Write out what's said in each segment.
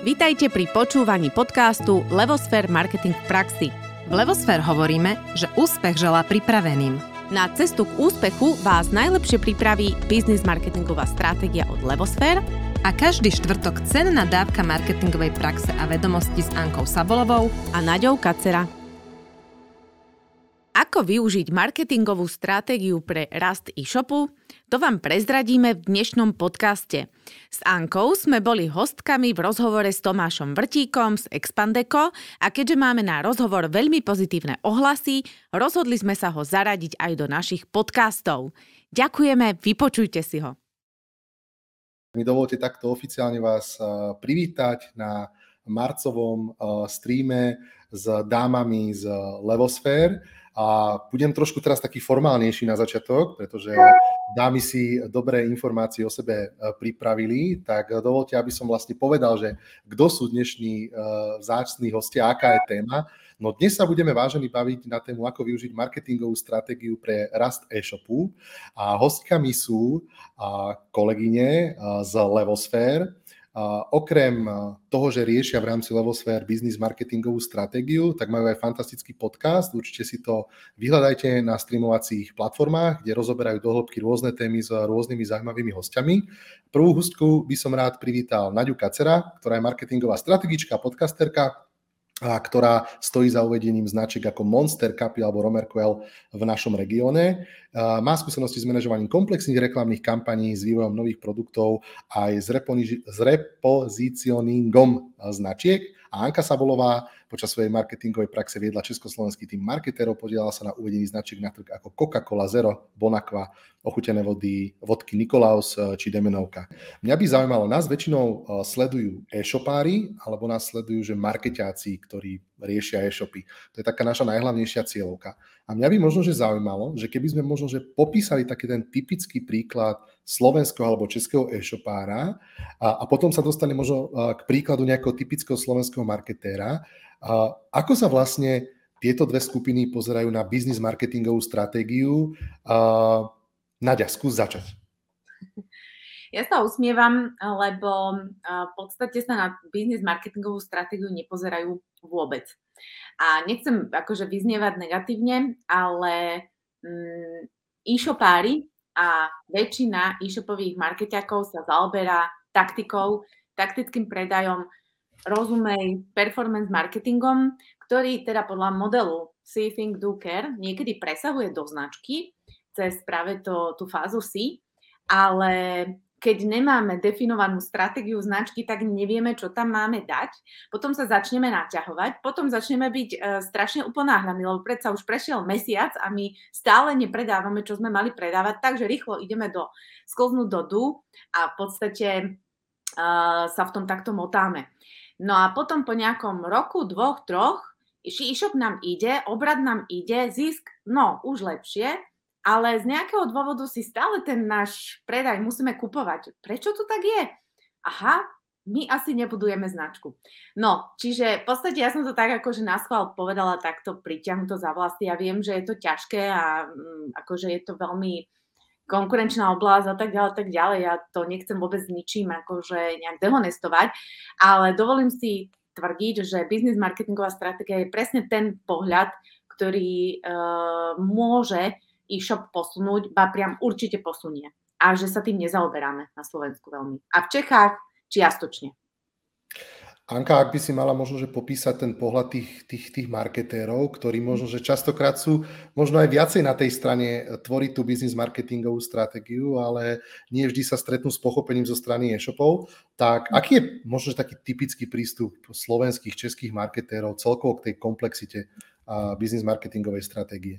Vítajte pri počúvaní podcastu Levosfér Marketing v praxi. V Levosfér hovoríme, že úspech želá pripraveným. Na cestu k úspechu vás najlepšie pripraví biznis marketingová stratégia od Levosfér a každý štvrtok cenná dávka marketingovej praxe a vedomosti s Ankou Sabolovou a Naďou Kacera. Ako využiť marketingovú stratégiu pre rast e-shopu? To vám prezradíme v dnešnom podcaste. S Ankou sme boli hostkami v rozhovore s Tomášom Vrtíkom z Expandeco a keďže máme na rozhovor veľmi pozitívne ohlasy, rozhodli sme sa ho zaradiť aj do našich podcastov. Ďakujeme, vypočujte si ho. Mi dovolte takto oficiálne vás privítať na marcovom streame s dámami z Levosfér. A budem trošku teraz taký formálnejší na začiatok, pretože dámy si dobré informácie o sebe e, pripravili, tak dovolte, aby som vlastne povedal, že kto sú dnešní e, vzácní hostia, aká je téma. No dnes sa budeme vážení baviť na tému, ako využiť marketingovú stratégiu pre rast e-shopu. A hostkami sú kolegyne e, z Levosfér, okrem toho, že riešia v rámci Levosfér business marketingovú stratégiu, tak majú aj fantastický podcast. Určite si to vyhľadajte na streamovacích platformách, kde rozoberajú do hĺbky rôzne témy s rôznymi zaujímavými hostiami. Prvú hostku by som rád privítal Naďu Kacera, ktorá je marketingová strategička, podcasterka, a ktorá stojí za uvedením značiek ako Monster, Capi alebo Romerquell v našom regióne. Má skúsenosti s manažovaním komplexných reklamných kampaní, s vývojom nových produktov aj s, reponiži- s repozicioningom značiek. A Anka Sabolová počas svojej marketingovej praxe viedla československý tým marketérov, podielala sa na uvedení značiek na trh ako Coca-Cola, Zero, Bonakva, ochutené vody, vodky Nikolaus či Demenovka. Mňa by zaujímalo, nás väčšinou e, sledujú e-shopári, alebo nás sledujú, že marketáci, ktorí riešia e-shopy. To je taká naša najhlavnejšia cieľovka. A mňa by možno, že zaujímalo, že keby sme možno, že popísali taký ten typický príklad slovenského alebo českého e-shopára a, a potom sa dostane možno e, k príkladu nejakého typického slovenského marketéra, ako sa vlastne tieto dve skupiny pozerajú na biznis marketingovú stratégiu? A, Nadia, skús začať. Ja sa usmievam, lebo v podstate sa na biznis marketingovú stratégiu nepozerajú vôbec. A nechcem akože vyznievať negatívne, ale mm, e-shopári a väčšina e-shopových marketiakov sa zaoberá taktikou, taktickým predajom, rozumej performance marketingom, ktorý teda podľa modelu See, Think, Do, Care niekedy presahuje do značky cez práve to, tú fázu C, ale keď nemáme definovanú stratégiu značky, tak nevieme, čo tam máme dať. Potom sa začneme naťahovať, potom začneme byť e, strašne uponáhľaní, lebo predsa už prešiel mesiac a my stále nepredávame, čo sme mali predávať, takže rýchlo ideme do, sklznúť do DU a v podstate e, sa v tom takto motáme. No a potom po nejakom roku, dvoch, troch, e-shop nám ide, obrad nám ide, zisk, no už lepšie, ale z nejakého dôvodu si stále ten náš predaj musíme kupovať. Prečo to tak je? Aha, my asi nebudujeme značku. No, čiže v podstate ja som to tak akože na schvál povedala takto priťahnuto za vlasy. Ja viem, že je to ťažké a um, akože je to veľmi konkurenčná oblasť a tak ďalej, tak ďalej. Ja to nechcem vôbec ničím akože nejak dehonestovať, ale dovolím si tvrdiť, že biznis marketingová stratégia je presne ten pohľad, ktorý uh, môže e-shop posunúť, ba priam určite posunie. A že sa tým nezaoberáme na Slovensku veľmi. A v Čechách čiastočne. Anka, ak by si mala možno, že popísať ten pohľad tých, tých, tých marketérov, ktorí možno, že častokrát sú možno aj viacej na tej strane tvoriť tú biznis marketingovú stratégiu, ale nie vždy sa stretnú s pochopením zo strany e-shopov, tak aký je možno taký typický prístup slovenských, českých marketérov celkovo k tej komplexite biznis marketingovej stratégie?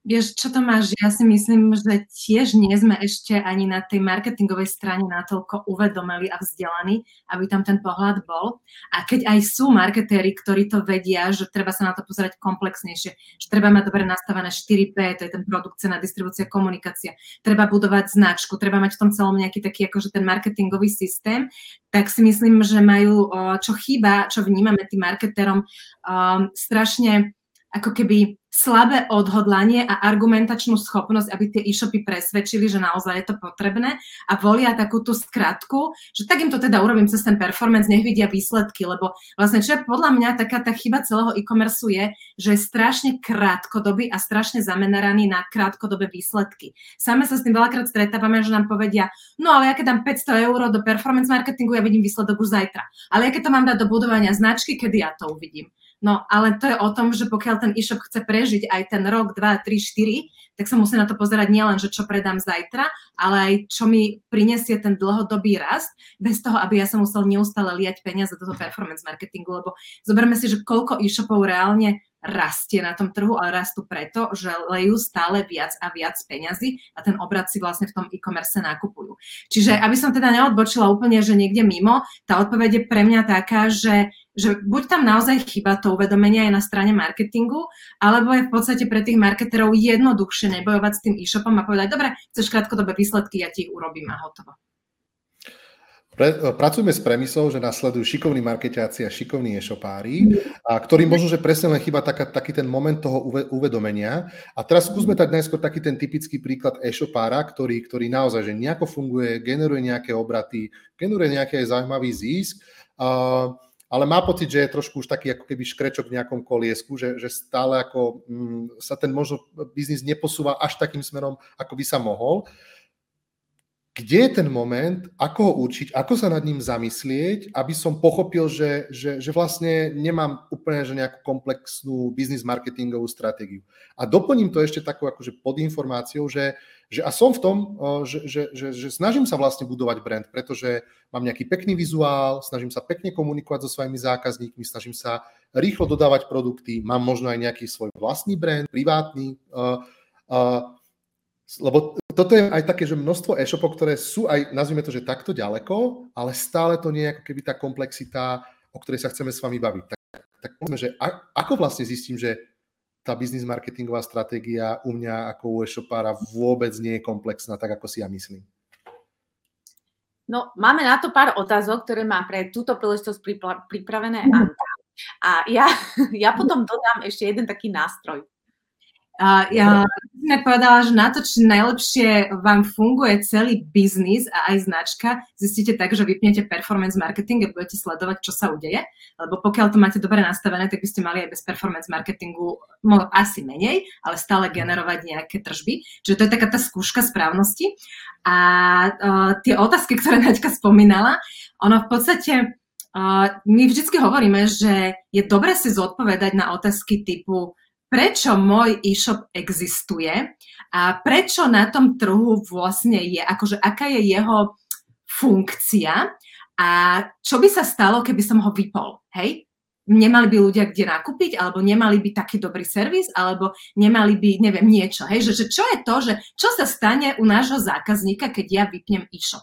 Vieš, čo to máš? Ja si myslím, že tiež nie sme ešte ani na tej marketingovej strane natoľko uvedomili a vzdelaní, aby tam ten pohľad bol. A keď aj sú marketéri, ktorí to vedia, že treba sa na to pozerať komplexnejšie, že treba mať dobre nastavené 4P, to je ten produkt, cena, distribúcia, komunikácia, treba budovať značku, treba mať v tom celom nejaký taký akože ten marketingový systém, tak si myslím, že majú, čo chýba, čo vnímame tým marketérom, um, strašne ako keby slabé odhodlanie a argumentačnú schopnosť, aby tie e-shopy presvedčili, že naozaj je to potrebné a volia takú tú skratku, že tak im to teda urobím cez ten performance, nech vidia výsledky, lebo vlastne čo je podľa mňa taká tá chyba celého e-commerce je, že je strašne krátkodobý a strašne zameraný na krátkodobé výsledky. Same sa s tým veľakrát stretávame, že nám povedia, no ale ja keď dám 500 eur do performance marketingu, ja vidím výsledok už zajtra. Ale ja keď to mám dať do budovania značky, kedy ja to uvidím. No ale to je o tom, že pokiaľ ten e-shop chce prežiť aj ten rok, dva, tri, štyri, tak sa musí na to pozerať nielen, že čo predám zajtra, ale aj čo mi prinesie ten dlhodobý rast, bez toho, aby ja som musel neustále liať peniaze do toho performance marketingu, lebo zoberme si, že koľko e-shopov reálne rastie na tom trhu, ale rastú preto, že lejú stále viac a viac peňazí a ten obrad si vlastne v tom e-commerce nakupujú. Čiže aby som teda neodbočila úplne, že niekde mimo, tá odpoveď je pre mňa taká, že že buď tam naozaj chyba to uvedomenie aj na strane marketingu, alebo je v podstate pre tých marketerov jednoduchšie nebojovať s tým e-shopom a povedať, dobre, chceš krátkodobé výsledky, ja ti ich urobím a hotovo. Pre, pracujeme s premisou, že nasledujú šikovní marketiaci a šikovní e-shopári, a ktorým možno, že presne len chyba taká, taký ten moment toho uvedomenia. A teraz skúsme tak najskôr taký ten typický príklad e-shopára, ktorý, ktorý naozaj že nejako funguje, generuje nejaké obraty, generuje nejaký zaujímavý zisk. Uh, ale má pocit, že je trošku už taký ako keby škrečok v nejakom koliesku, že, že stále ako mm, sa ten možno biznis neposúva až takým smerom, ako by sa mohol. Kde je ten moment, ako ho učiť, ako sa nad ním zamyslieť, aby som pochopil, že, že, že vlastne nemám úplne že nejakú komplexnú biznis marketingovú stratégiu. A doplním to ešte takou akože podinformáciou, že, že a som v tom, že, že, že, že snažím sa vlastne budovať brand, pretože mám nejaký pekný vizuál, snažím sa pekne komunikovať so svojimi zákazníkmi, snažím sa rýchlo dodávať produkty, mám možno aj nejaký svoj vlastný brand, privátny, uh, uh, lebo toto je aj také, že množstvo e-shopov, ktoré sú aj, nazvime to, že takto ďaleko, ale stále to nie je ako keby tá komplexita, o ktorej sa chceme s vami baviť. Tak, tak povedzme, že ako vlastne zistím, že tá biznis marketingová stratégia u mňa ako u e-shopára vôbec nie je komplexná, tak ako si ja myslím. No, máme na to pár otázok, ktoré má pre túto príležitosť pripravené Anka. A ja, ja potom dodám ešte jeden taký nástroj. Uh, ja som povedala, že na to, či najlepšie vám funguje celý biznis a aj značka, zistíte tak, že vypnete performance marketing a budete sledovať, čo sa udeje. Lebo pokiaľ to máte dobre nastavené, tak by ste mali aj bez performance marketingu asi menej, ale stále generovať nejaké tržby. Čiže to je taká tá skúška správnosti. A uh, tie otázky, ktoré Naďka spomínala, ono v podstate Uh, my vždy hovoríme, že je dobre si zodpovedať na otázky typu prečo môj e-shop existuje a prečo na tom trhu vlastne je, akože aká je jeho funkcia a čo by sa stalo, keby som ho vypol, hej? Nemali by ľudia kde nakúpiť, alebo nemali by taký dobrý servis, alebo nemali by, neviem, niečo, hej? Že, že čo je to, že čo sa stane u nášho zákazníka, keď ja vypnem e-shop?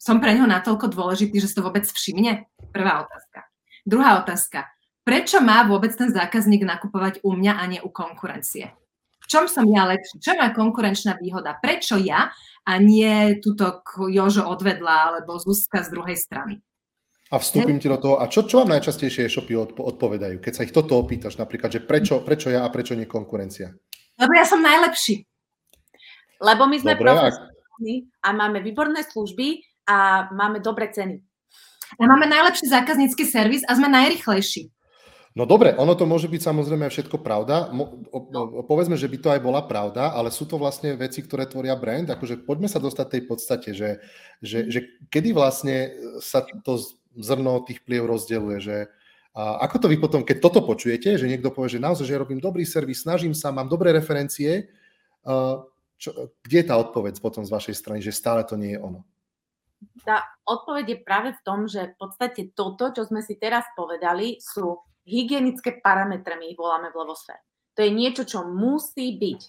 Som pre neho natoľko dôležitý, že si to vôbec všimne? Prvá otázka. Druhá otázka prečo má vôbec ten zákazník nakupovať u mňa a nie u konkurencie? V čom som ja lepší? Čo má konkurenčná výhoda? Prečo ja a nie túto Jožo odvedla alebo Zuzka z druhej strany? A vstúpim ti do toho. A čo, čo vám najčastejšie e-shopy odpovedajú? Keď sa ich toto opýtaš napríklad, že prečo, prečo ja a prečo nie konkurencia? Lebo ja som najlepší. Lebo my sme profesionálni a máme výborné služby a máme dobré ceny. A máme najlepší zákaznícky servis a sme najrychlejší. No dobre, ono to môže byť samozrejme všetko pravda. Mo, o, o, povedzme, že by to aj bola pravda, ale sú to vlastne veci, ktoré tvoria brand. Akože poďme sa dostať tej podstate, že, že, že kedy vlastne sa to zrno tých pliev rozdeluje, že a ako to vy potom, keď toto počujete, že niekto povie, že naozaj, že robím dobrý servis, snažím sa, mám dobré referencie, čo, kde je tá odpoveď potom z vašej strany, že stále to nie je ono? Tá odpoveď je práve v tom, že v podstate toto, čo sme si teraz povedali, sú hygienické parametre, my ich voláme v Levosfére. To je niečo, čo musí byť.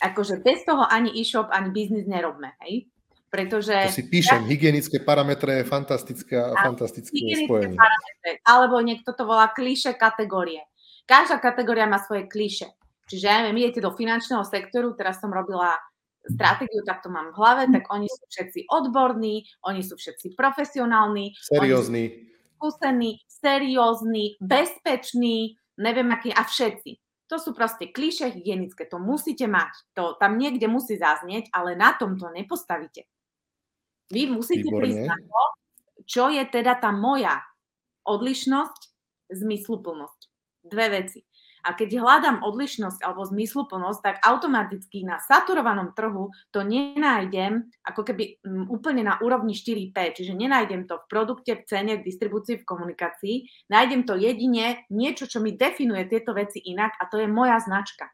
Akože bez toho ani e-shop, ani biznis nerobme, hej? Pretože... To si píšem, ja... hygienické parametre je fantastické a fantastické spojenie. Parametre, alebo niekto to volá kliše kategórie. Každá kategória má svoje kliše. Čiže ja neviem, idete do finančného sektoru, teraz som robila stratégiu, tak to mám v hlave, tak oni sú všetci odborní, oni sú všetci profesionálni. Seriózni. Skúsení, seriózny, bezpečný, neviem aký, a všetci. To sú proste klíše hygienické, to musíte mať, to tam niekde musí zaznieť, ale na tom to nepostavíte. Vy musíte Výborné. prísť na to, čo je teda tá moja odlišnosť, zmysluplnosť. Dve veci. A keď hľadám odlišnosť alebo zmysluplnosť, tak automaticky na saturovanom trhu to nenájdem ako keby mm, úplne na úrovni 4P, čiže nenájdem to v produkte, v cene, v distribúcii, v komunikácii. Nájdem to jedine niečo, čo mi definuje tieto veci inak a to je moja značka.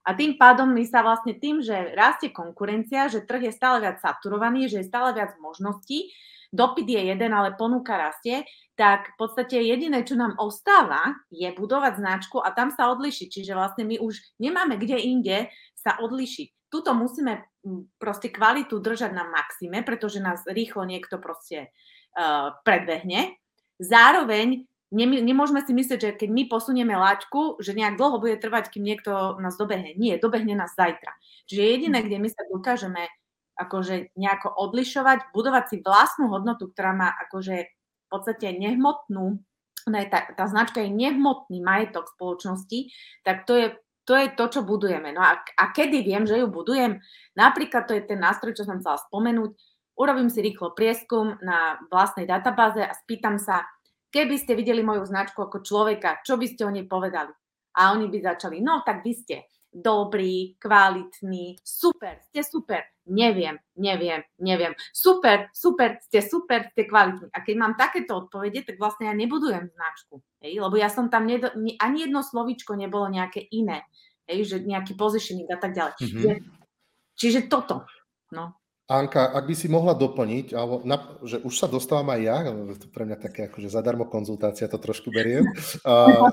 A tým pádom my sa vlastne tým, že rastie konkurencia, že trh je stále viac saturovaný, že je stále viac možností, dopyt je jeden, ale ponuka rastie, tak v podstate jediné, čo nám ostáva, je budovať značku a tam sa odlišiť. Čiže vlastne my už nemáme kde inde sa odlišiť. Tuto musíme proste kvalitu držať na maxime, pretože nás rýchlo niekto proste uh, predbehne. Zároveň nemôžeme si myslieť, že keď my posunieme laťku, že nejak dlho bude trvať, kým niekto nás dobehne. Nie, dobehne nás zajtra. Čiže jediné, kde my sa dokážeme akože nejako odlišovať, budovať si vlastnú hodnotu, ktorá má akože v podstate nehmotnú, ne, tá, tá značka je nehmotný majetok spoločnosti, tak to je, to je to, čo budujeme. No a, a kedy viem, že ju budujem? Napríklad to je ten nástroj, čo som chcela spomenúť. Urobím si rýchlo prieskum na vlastnej databáze a spýtam sa, keby ste videli moju značku ako človeka, čo by ste o nej povedali? A oni by začali, no tak vy ste dobrý, kvalitný, super, ste super, neviem, neviem, neviem, super, super, ste super, ste kvalitní. A keď mám takéto odpovede, tak vlastne ja nebudujem značku, hej, lebo ja som tam, nedo, ani jedno slovičko nebolo nejaké iné, hej, že nejaký positioning a tak ďalej. Mm-hmm. Čiže toto, no. Anka, ak by si mohla doplniť, alebo na, že už sa dostávam aj ja, to pre mňa také akože zadarmo konzultácia, to trošku beriem. Uh,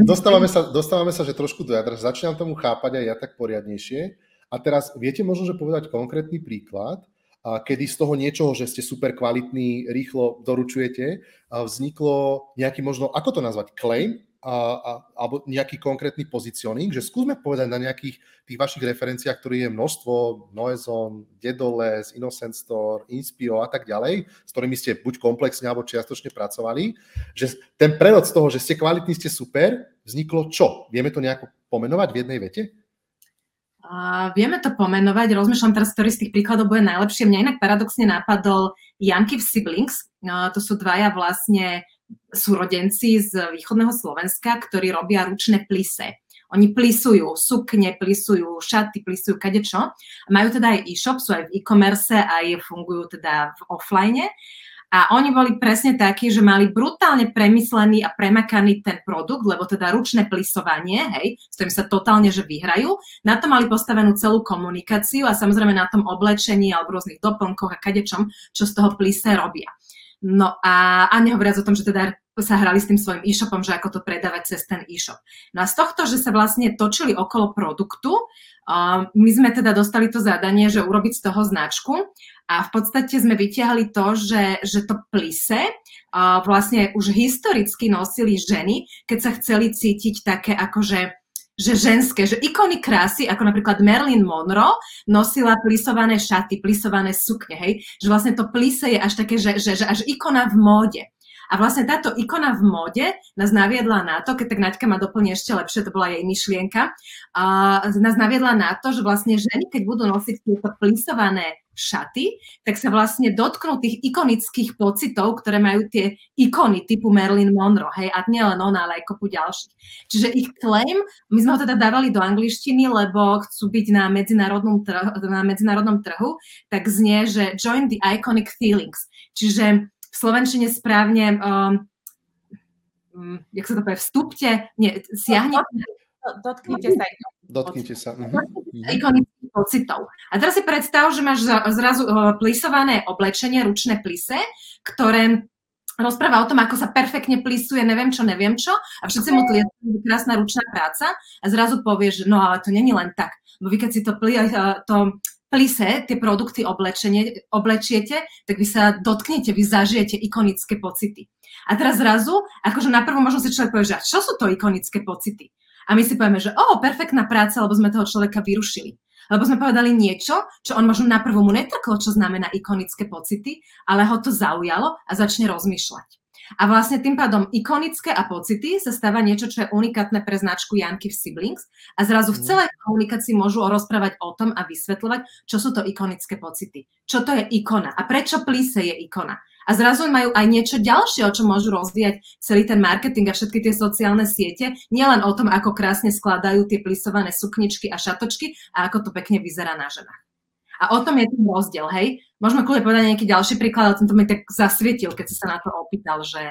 dostávame, sa, dostávame sa, že trošku do jadra, začínam tomu chápať aj ja tak poriadnejšie. A teraz viete možno, že povedať konkrétny príklad, a kedy z toho niečoho, že ste super kvalitní, rýchlo doručujete, vzniklo nejaký možno, ako to nazvať, claim, a, a, alebo nejaký konkrétny pozicioning, že skúsme povedať na nejakých tých vašich referenciách, ktorých je množstvo, Noezon, Dedoles, Innocent Store, Inspio a tak ďalej, s ktorými ste buď komplexne alebo čiastočne pracovali, že ten prerod z toho, že ste kvalitní, ste super, vzniklo čo? Vieme to nejako pomenovať v jednej vete? Uh, vieme to pomenovať, rozmýšľam teraz, ktorý z tých príkladov bude najlepšie. Mňa inak paradoxne napadol Janky v Siblings, uh, to sú dvaja vlastne súrodenci z východného Slovenska, ktorí robia ručné plise. Oni plisujú sukne, plisujú šaty, plisujú kadečo. Majú teda aj e-shop, sú aj v e-commerce, aj fungujú teda v offline. A oni boli presne takí, že mali brutálne premyslený a premakaný ten produkt, lebo teda ručné plisovanie, hej, s ktorým sa totálne že vyhrajú. Na to mali postavenú celú komunikáciu a samozrejme na tom oblečení alebo rôznych doplnkoch a kadečom, čo z toho plise robia. No a, a nehovoriac o tom, že teda sa hrali s tým svojim e-shopom, že ako to predávať cez ten e-shop. No a z tohto, že sa vlastne točili okolo produktu, uh, my sme teda dostali to zadanie, že urobiť z toho značku a v podstate sme vytiahli to, že, že to plise uh, vlastne už historicky nosili ženy, keď sa chceli cítiť také akože že ženské, že ikony krásy, ako napríklad Marilyn Monroe, nosila plisované šaty, plisované sukne, hej? Že vlastne to plise je až také, že, že, že až ikona v móde. A vlastne táto ikona v móde nás naviedla na to, keď tak Naďka ma doplní ešte lepšie, to bola jej myšlienka, a nás naviedla na to, že vlastne ženy, keď budú nosiť tieto plisované šaty, tak sa vlastne dotknú tých ikonických pocitov, ktoré majú tie ikony typu Marilyn Monroe, hej, a nie len ona, ale aj kopu ďalších. Čiže ich claim, my sme ho teda dávali do angličtiny, lebo chcú byť na medzinárodnom, trhu, na medzinárodnom trhu, tak znie, že join the iconic feelings. Čiže v slovenčine správne, um, um, jak sa to povie, vstupte, nie, siahne. Dotknite sa. Dotknite sa. Mhm. Ikonických pocitov. A teraz si predstav, že máš zrazu uh, plisované oblečenie, ručné plise, ktoré rozpráva o tom, ako sa perfektne plisuje, neviem čo, neviem čo, a všetci mu tlieskajú, krásna ručná práca a zrazu povieš, no ale to není len tak, bo vy keď si to, pli, uh, to plise, tie produkty oblečiete, tak vy sa dotknete, vy zažijete ikonické pocity. A teraz zrazu, akože na prvom možno si človek povie, že čo sú to ikonické pocity? A my si povieme, že o, perfektná práca, lebo sme toho človeka vyrušili. Lebo sme povedali niečo, čo on možno na prvom mu čo znamená ikonické pocity, ale ho to zaujalo a začne rozmýšľať. A vlastne tým pádom ikonické a pocity sa stáva niečo, čo je unikátne pre značku Janky v Siblings a zrazu v mhm. celej komunikácii môžu rozprávať o tom a vysvetľovať, čo sú to ikonické pocity. Čo to je ikona a prečo plíse je ikona. A zrazu majú aj niečo ďalšie, o čom môžu rozvíjať celý ten marketing a všetky tie sociálne siete. Nielen o tom, ako krásne skladajú tie plisované sukničky a šatočky a ako to pekne vyzerá na ženách. A o tom je ten rozdiel, hej? Môžeme kľudne povedať nejaký ďalší príklad, ale tento mi tak zasvietil, keď si sa na to opýtal, že...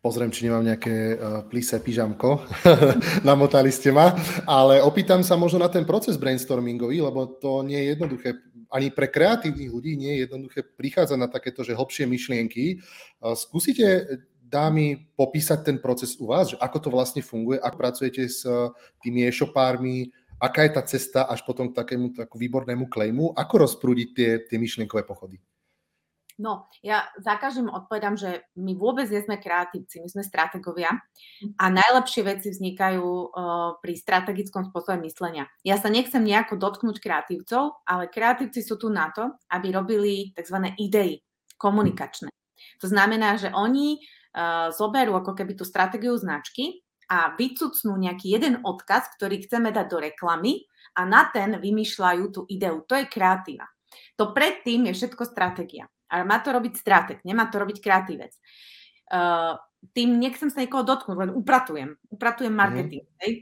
Pozriem, či nemám nejaké uh, plise pyžamko, namotali ste ma, ale opýtam sa možno na ten proces brainstormingový, lebo to nie je jednoduché. Ani pre kreatívnych ľudí nie je jednoduché prichádzať na takéto, že hlbšie myšlienky. Uh, skúsite dámy popísať ten proces u vás, že ako to vlastne funguje, ak pracujete s tými e-shopármi, aká je tá cesta až potom k takému takú výbornému klejmu? Ako rozprúdiť tie, tie myšlienkové pochody? No, ja za každým odpovedám, že my vôbec nie sme kreatívci, my sme strategovia a najlepšie veci vznikajú uh, pri strategickom spôsobe myslenia. Ja sa nechcem nejako dotknúť kreatívcov, ale kreatívci sú tu na to, aby robili tzv. idei komunikačné. To znamená, že oni uh, zoberú ako keby tú stratégiu značky a vycucnú nejaký jeden odkaz, ktorý chceme dať do reklamy a na ten vymýšľajú tú ideu. To je kreatíva. To predtým je všetko stratégia. Ale má to robiť strateg, nemá to robiť kreatívec. Uh, tým nechcem sa niekoho dotknúť, len upratujem. Upratujem marketing. Mm. Hej?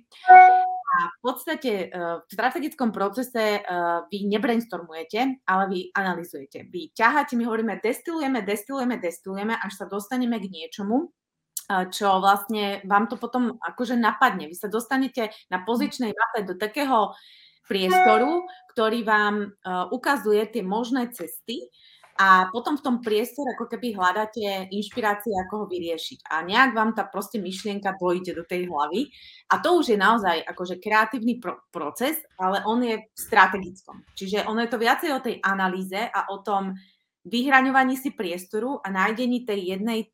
A v podstate v strategickom procese vy nebrainstormujete, ale vy analizujete. Vy ťaháte, my hovoríme, destilujeme, destilujeme, destilujeme, až sa dostaneme k niečomu, čo vlastne vám to potom akože napadne. Vy sa dostanete na pozičnej mape do takého priestoru, ktorý vám uh, ukazuje tie možné cesty a potom v tom priestore ako keby hľadáte inšpirácie, ako ho vyriešiť. A nejak vám tá proste myšlienka dojde do tej hlavy. A to už je naozaj akože kreatívny pro- proces, ale on je v strategickom. Čiže ono je to viacej o tej analýze a o tom, vyhraňovaní si priestoru a nájdení tej jednej,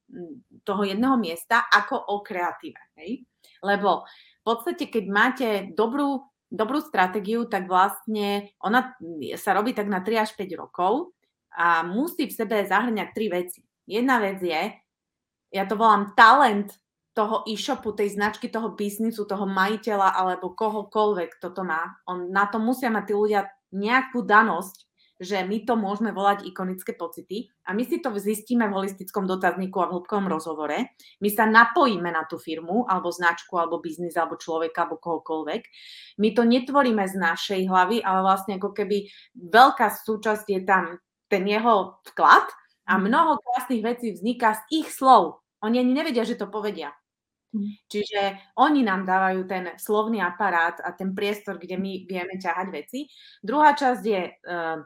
toho jedného miesta ako o kreatíve. Hej? Lebo v podstate, keď máte dobrú, dobrú stratégiu, tak vlastne ona sa robí tak na 3 až 5 rokov a musí v sebe zahrňať tri veci. Jedna vec je, ja to volám talent toho e-shopu, tej značky, toho biznisu, toho majiteľa alebo kohokoľvek, kto to má. On, na to musia mať tí ľudia nejakú danosť, že my to môžeme volať ikonické pocity a my si to zistíme v holistickom dotazníku a v hĺbkovom rozhovore. My sa napojíme na tú firmu, alebo značku, alebo biznis, alebo človeka, alebo kohokoľvek. My to netvoríme z našej hlavy, ale vlastne ako keby veľká súčasť je tam ten jeho vklad a mhm. mnoho krásnych vecí vzniká z ich slov. Oni ani nevedia, že to povedia. Mhm. Čiže oni nám dávajú ten slovný aparát a ten priestor, kde my vieme ťahať veci. Druhá časť je uh,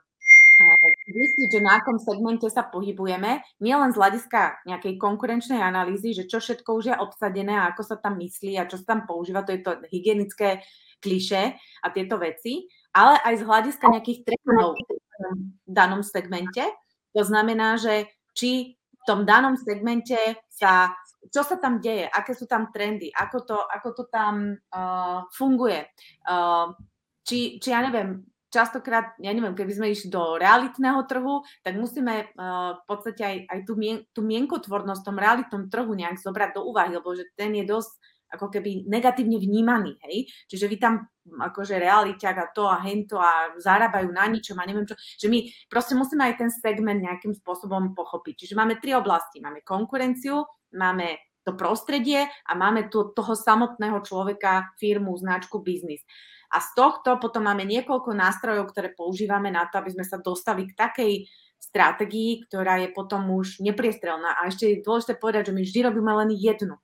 zistiť, že na akom segmente sa pohybujeme, nielen z hľadiska nejakej konkurenčnej analýzy, že čo všetko už je obsadené a ako sa tam myslí a čo sa tam používa, to je to hygienické kliše a tieto veci, ale aj z hľadiska nejakých trendov v danom segmente. To znamená, že či v tom danom segmente sa, čo sa tam deje, aké sú tam trendy, ako to, ako to tam uh, funguje. Uh, či, či ja neviem, častokrát, ja neviem, keby sme išli do realitného trhu, tak musíme uh, v podstate aj, aj tú, mien, tú mienkotvornosť v tom realitnom trhu nejak zobrať do úvahy, lebo že ten je dosť ako keby negatívne vnímaný, hej. Čiže vy tam akože realiťak a to a hento a zarábajú na ničom a neviem čo, že my proste musíme aj ten segment nejakým spôsobom pochopiť. Čiže máme tri oblasti. Máme konkurenciu, máme to prostredie a máme tu toho samotného človeka, firmu, značku, biznis. A z tohto potom máme niekoľko nástrojov, ktoré používame na to, aby sme sa dostali k takej stratégii, ktorá je potom už nepriestrelná. A ešte je dôležité povedať, že my vždy robíme len jednu.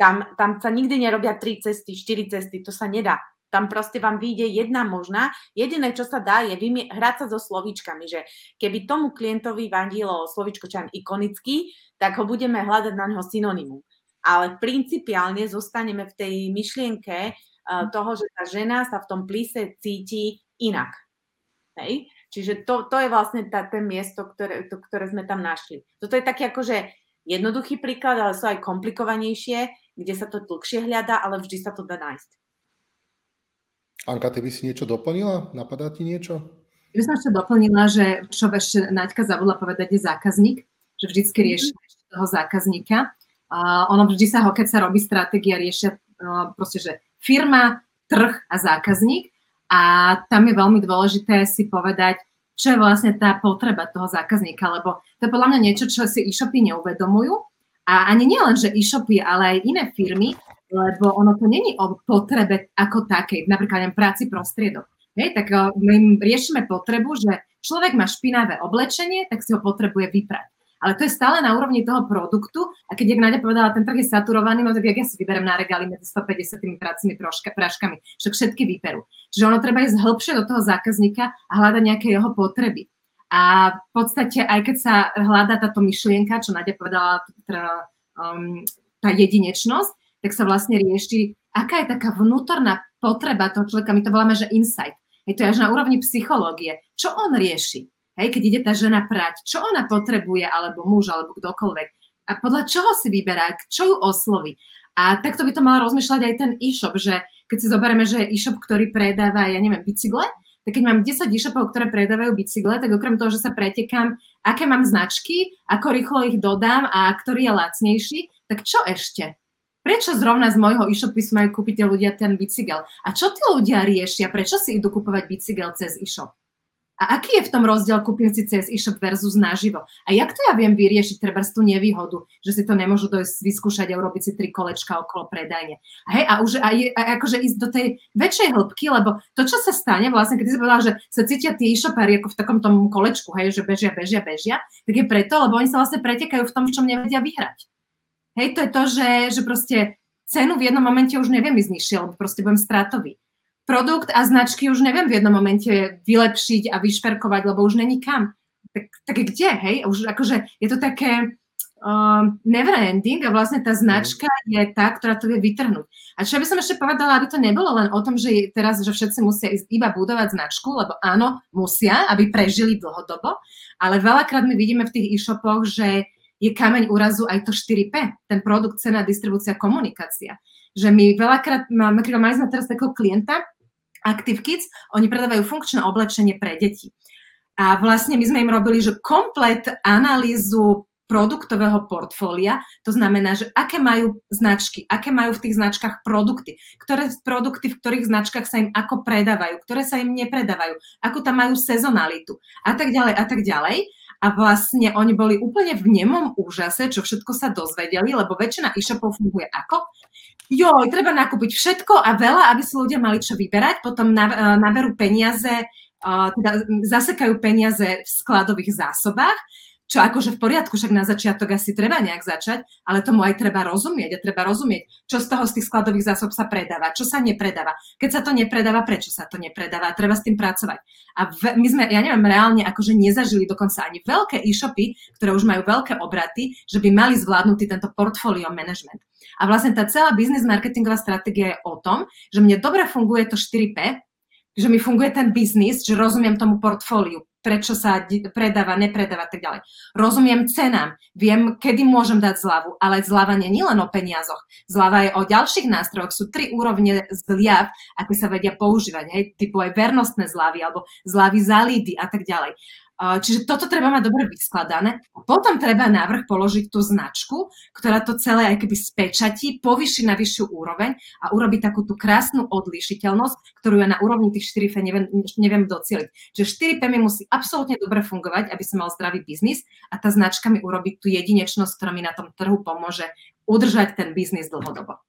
Tam, tam sa nikdy nerobia tri cesty, štyri cesty, to sa nedá. Tam proste vám vyjde jedna možná. Jediné, čo sa dá, je vymie- hrať sa so slovíčkami, že keby tomu klientovi vadilo slovíčko čan ikonický, tak ho budeme hľadať na neho synonymum. Ale principiálne zostaneme v tej myšlienke toho, že tá žena sa v tom plise cíti inak. Hej? Čiže to, to je vlastne tá, ten miesto, ktoré, to, ktoré sme tam našli. Toto je taký akože jednoduchý príklad, ale sú aj komplikovanejšie, kde sa to dlhšie hľadá, ale vždy sa to dá nájsť. Anka, ty by si niečo doplnila? Napadá ti niečo? Ja by som ešte doplnila, že čo ešte Naďka zabudla povedať je zákazník, že vždycky mhm. rieši toho zákazníka. Uh, ono vždy sa ho, keď sa robí stratégia, riešia uh, proste, že firma, trh a zákazník. A tam je veľmi dôležité si povedať, čo je vlastne tá potreba toho zákazníka, lebo to je podľa mňa niečo, čo si e-shopy neuvedomujú. A ani nie len, že e-shopy, ale aj iné firmy, lebo ono to není o potrebe ako takej, napríklad aj práci prostriedok. Hej, tak my riešime potrebu, že človek má špinavé oblečenie, tak si ho potrebuje vyprať ale to je stále na úrovni toho produktu a keď, jak Nadia povedala, ten trh je saturovaný, no tak jak ja si vyberem na regáli medzi 150 pracnými práškami, však všetky vyperú. Čiže ono treba ísť hĺbšie do toho zákazníka a hľadať nejaké jeho potreby. A v podstate, aj keď sa hľadá táto myšlienka, čo Nadia povedala, teda, um, tá jedinečnosť, tak sa vlastne rieši, aká je taká vnútorná potreba toho človeka. My to voláme, že insight. Je to až na úrovni psychológie. Čo on rieši? Hej, keď ide tá žena prať, čo ona potrebuje, alebo muž, alebo kdokoľvek. A podľa čoho si vyberá, čo ju osloví. A takto by to mal rozmýšľať aj ten e-shop, že keď si zoberieme, že je e-shop, ktorý predáva, ja neviem, bicykle, tak keď mám 10 e-shopov, ktoré predávajú bicykle, tak okrem toho, že sa pretekám, aké mám značky, ako rýchlo ich dodám a ktorý je lacnejší, tak čo ešte? Prečo zrovna z môjho e-shopu majú kúpiť ľudia ten bicykel? A čo tí ľudia riešia? Prečo si idú kupovať bicykel cez e-shop? A aký je v tom rozdiel kúpim si cez e-shop versus naživo? A jak to ja viem vyriešiť treba tú nevýhodu, že si to nemôžu dojsť vyskúšať a urobiť si tri kolečka okolo predajne. A hej, a už aj, a akože ísť do tej väčšej hĺbky, lebo to, čo sa stane, vlastne, keď si povedala, že sa cítia tí e-shopári ako v takom tom kolečku, hej, že bežia, bežia, bežia, tak je preto, lebo oni sa vlastne pretekajú v tom, v čom nevedia vyhrať. Hej, to je to, že, že proste cenu v jednom momente už neviem ísť nižšie, lebo proste budem stratový produkt a značky už neviem v jednom momente vylepšiť a vyšperkovať, lebo už není kam. Tak, tak kde, hej? Už akože je to také uh, never ending a vlastne tá značka je tá, ktorá to vie vytrhnúť. A čo by som ešte povedala, aby to nebolo len o tom, že teraz, že všetci musia ísť iba budovať značku, lebo áno, musia, aby prežili dlhodobo, ale veľakrát my vidíme v tých e-shopoch, že je kameň úrazu aj to 4P, ten produkt, cena, distribúcia, komunikácia. Že my veľakrát máme, mali sme teraz takého klienta, Active Kids, oni predávajú funkčné oblečenie pre deti. A vlastne my sme im robili, že komplet analýzu produktového portfólia, to znamená, že aké majú značky, aké majú v tých značkách produkty, ktoré produkty v ktorých značkách sa im ako predávajú, ktoré sa im nepredávajú, ako tam majú sezonalitu a tak ďalej a tak ďalej. A vlastne oni boli úplne v nemom úžase, čo všetko sa dozvedeli, lebo väčšina e-shopov funguje ako? Joj, treba nakúpiť všetko a veľa, aby si ľudia mali čo vyberať, potom e, naberú peniaze, e, teda zasekajú peniaze v skladových zásobách, čo akože v poriadku, však na začiatok asi treba nejak začať, ale tomu aj treba rozumieť a treba rozumieť, čo z toho z tých skladových zásob sa predáva, čo sa nepredáva. Keď sa to nepredáva, prečo sa to nepredáva, treba s tým pracovať. A my sme, ja neviem, reálne akože nezažili dokonca ani veľké e-shopy, ktoré už majú veľké obraty, že by mali zvládnutý tento portfólio management. A vlastne tá celá business marketingová stratégia je o tom, že mne dobre funguje to 4P, že mi funguje ten biznis, že rozumiem tomu portfóliu, prečo sa predáva, nepredáva tak ďalej. Rozumiem cenám, viem, kedy môžem dať zľavu, ale zľava nie je len o peniazoch. Zľava je o ďalších nástrojoch. Sú tri úrovne zľav, ako sa vedia používať, hej, typu aj vernostné zľavy alebo zľavy za lídy a tak ďalej. Čiže toto treba mať dobre vyskladané. Potom treba návrh položiť tú značku, ktorá to celé aj keby spečatí, povyši na vyššiu úroveň a urobí takú tú krásnu odlišiteľnosť, ktorú ja na úrovni tých 4P neviem, neviem docieliť. Čiže 4P mi musí absolútne dobre fungovať, aby som mal zdravý biznis a tá značka mi urobí tú jedinečnosť, ktorá mi na tom trhu pomôže udržať ten biznis dlhodobo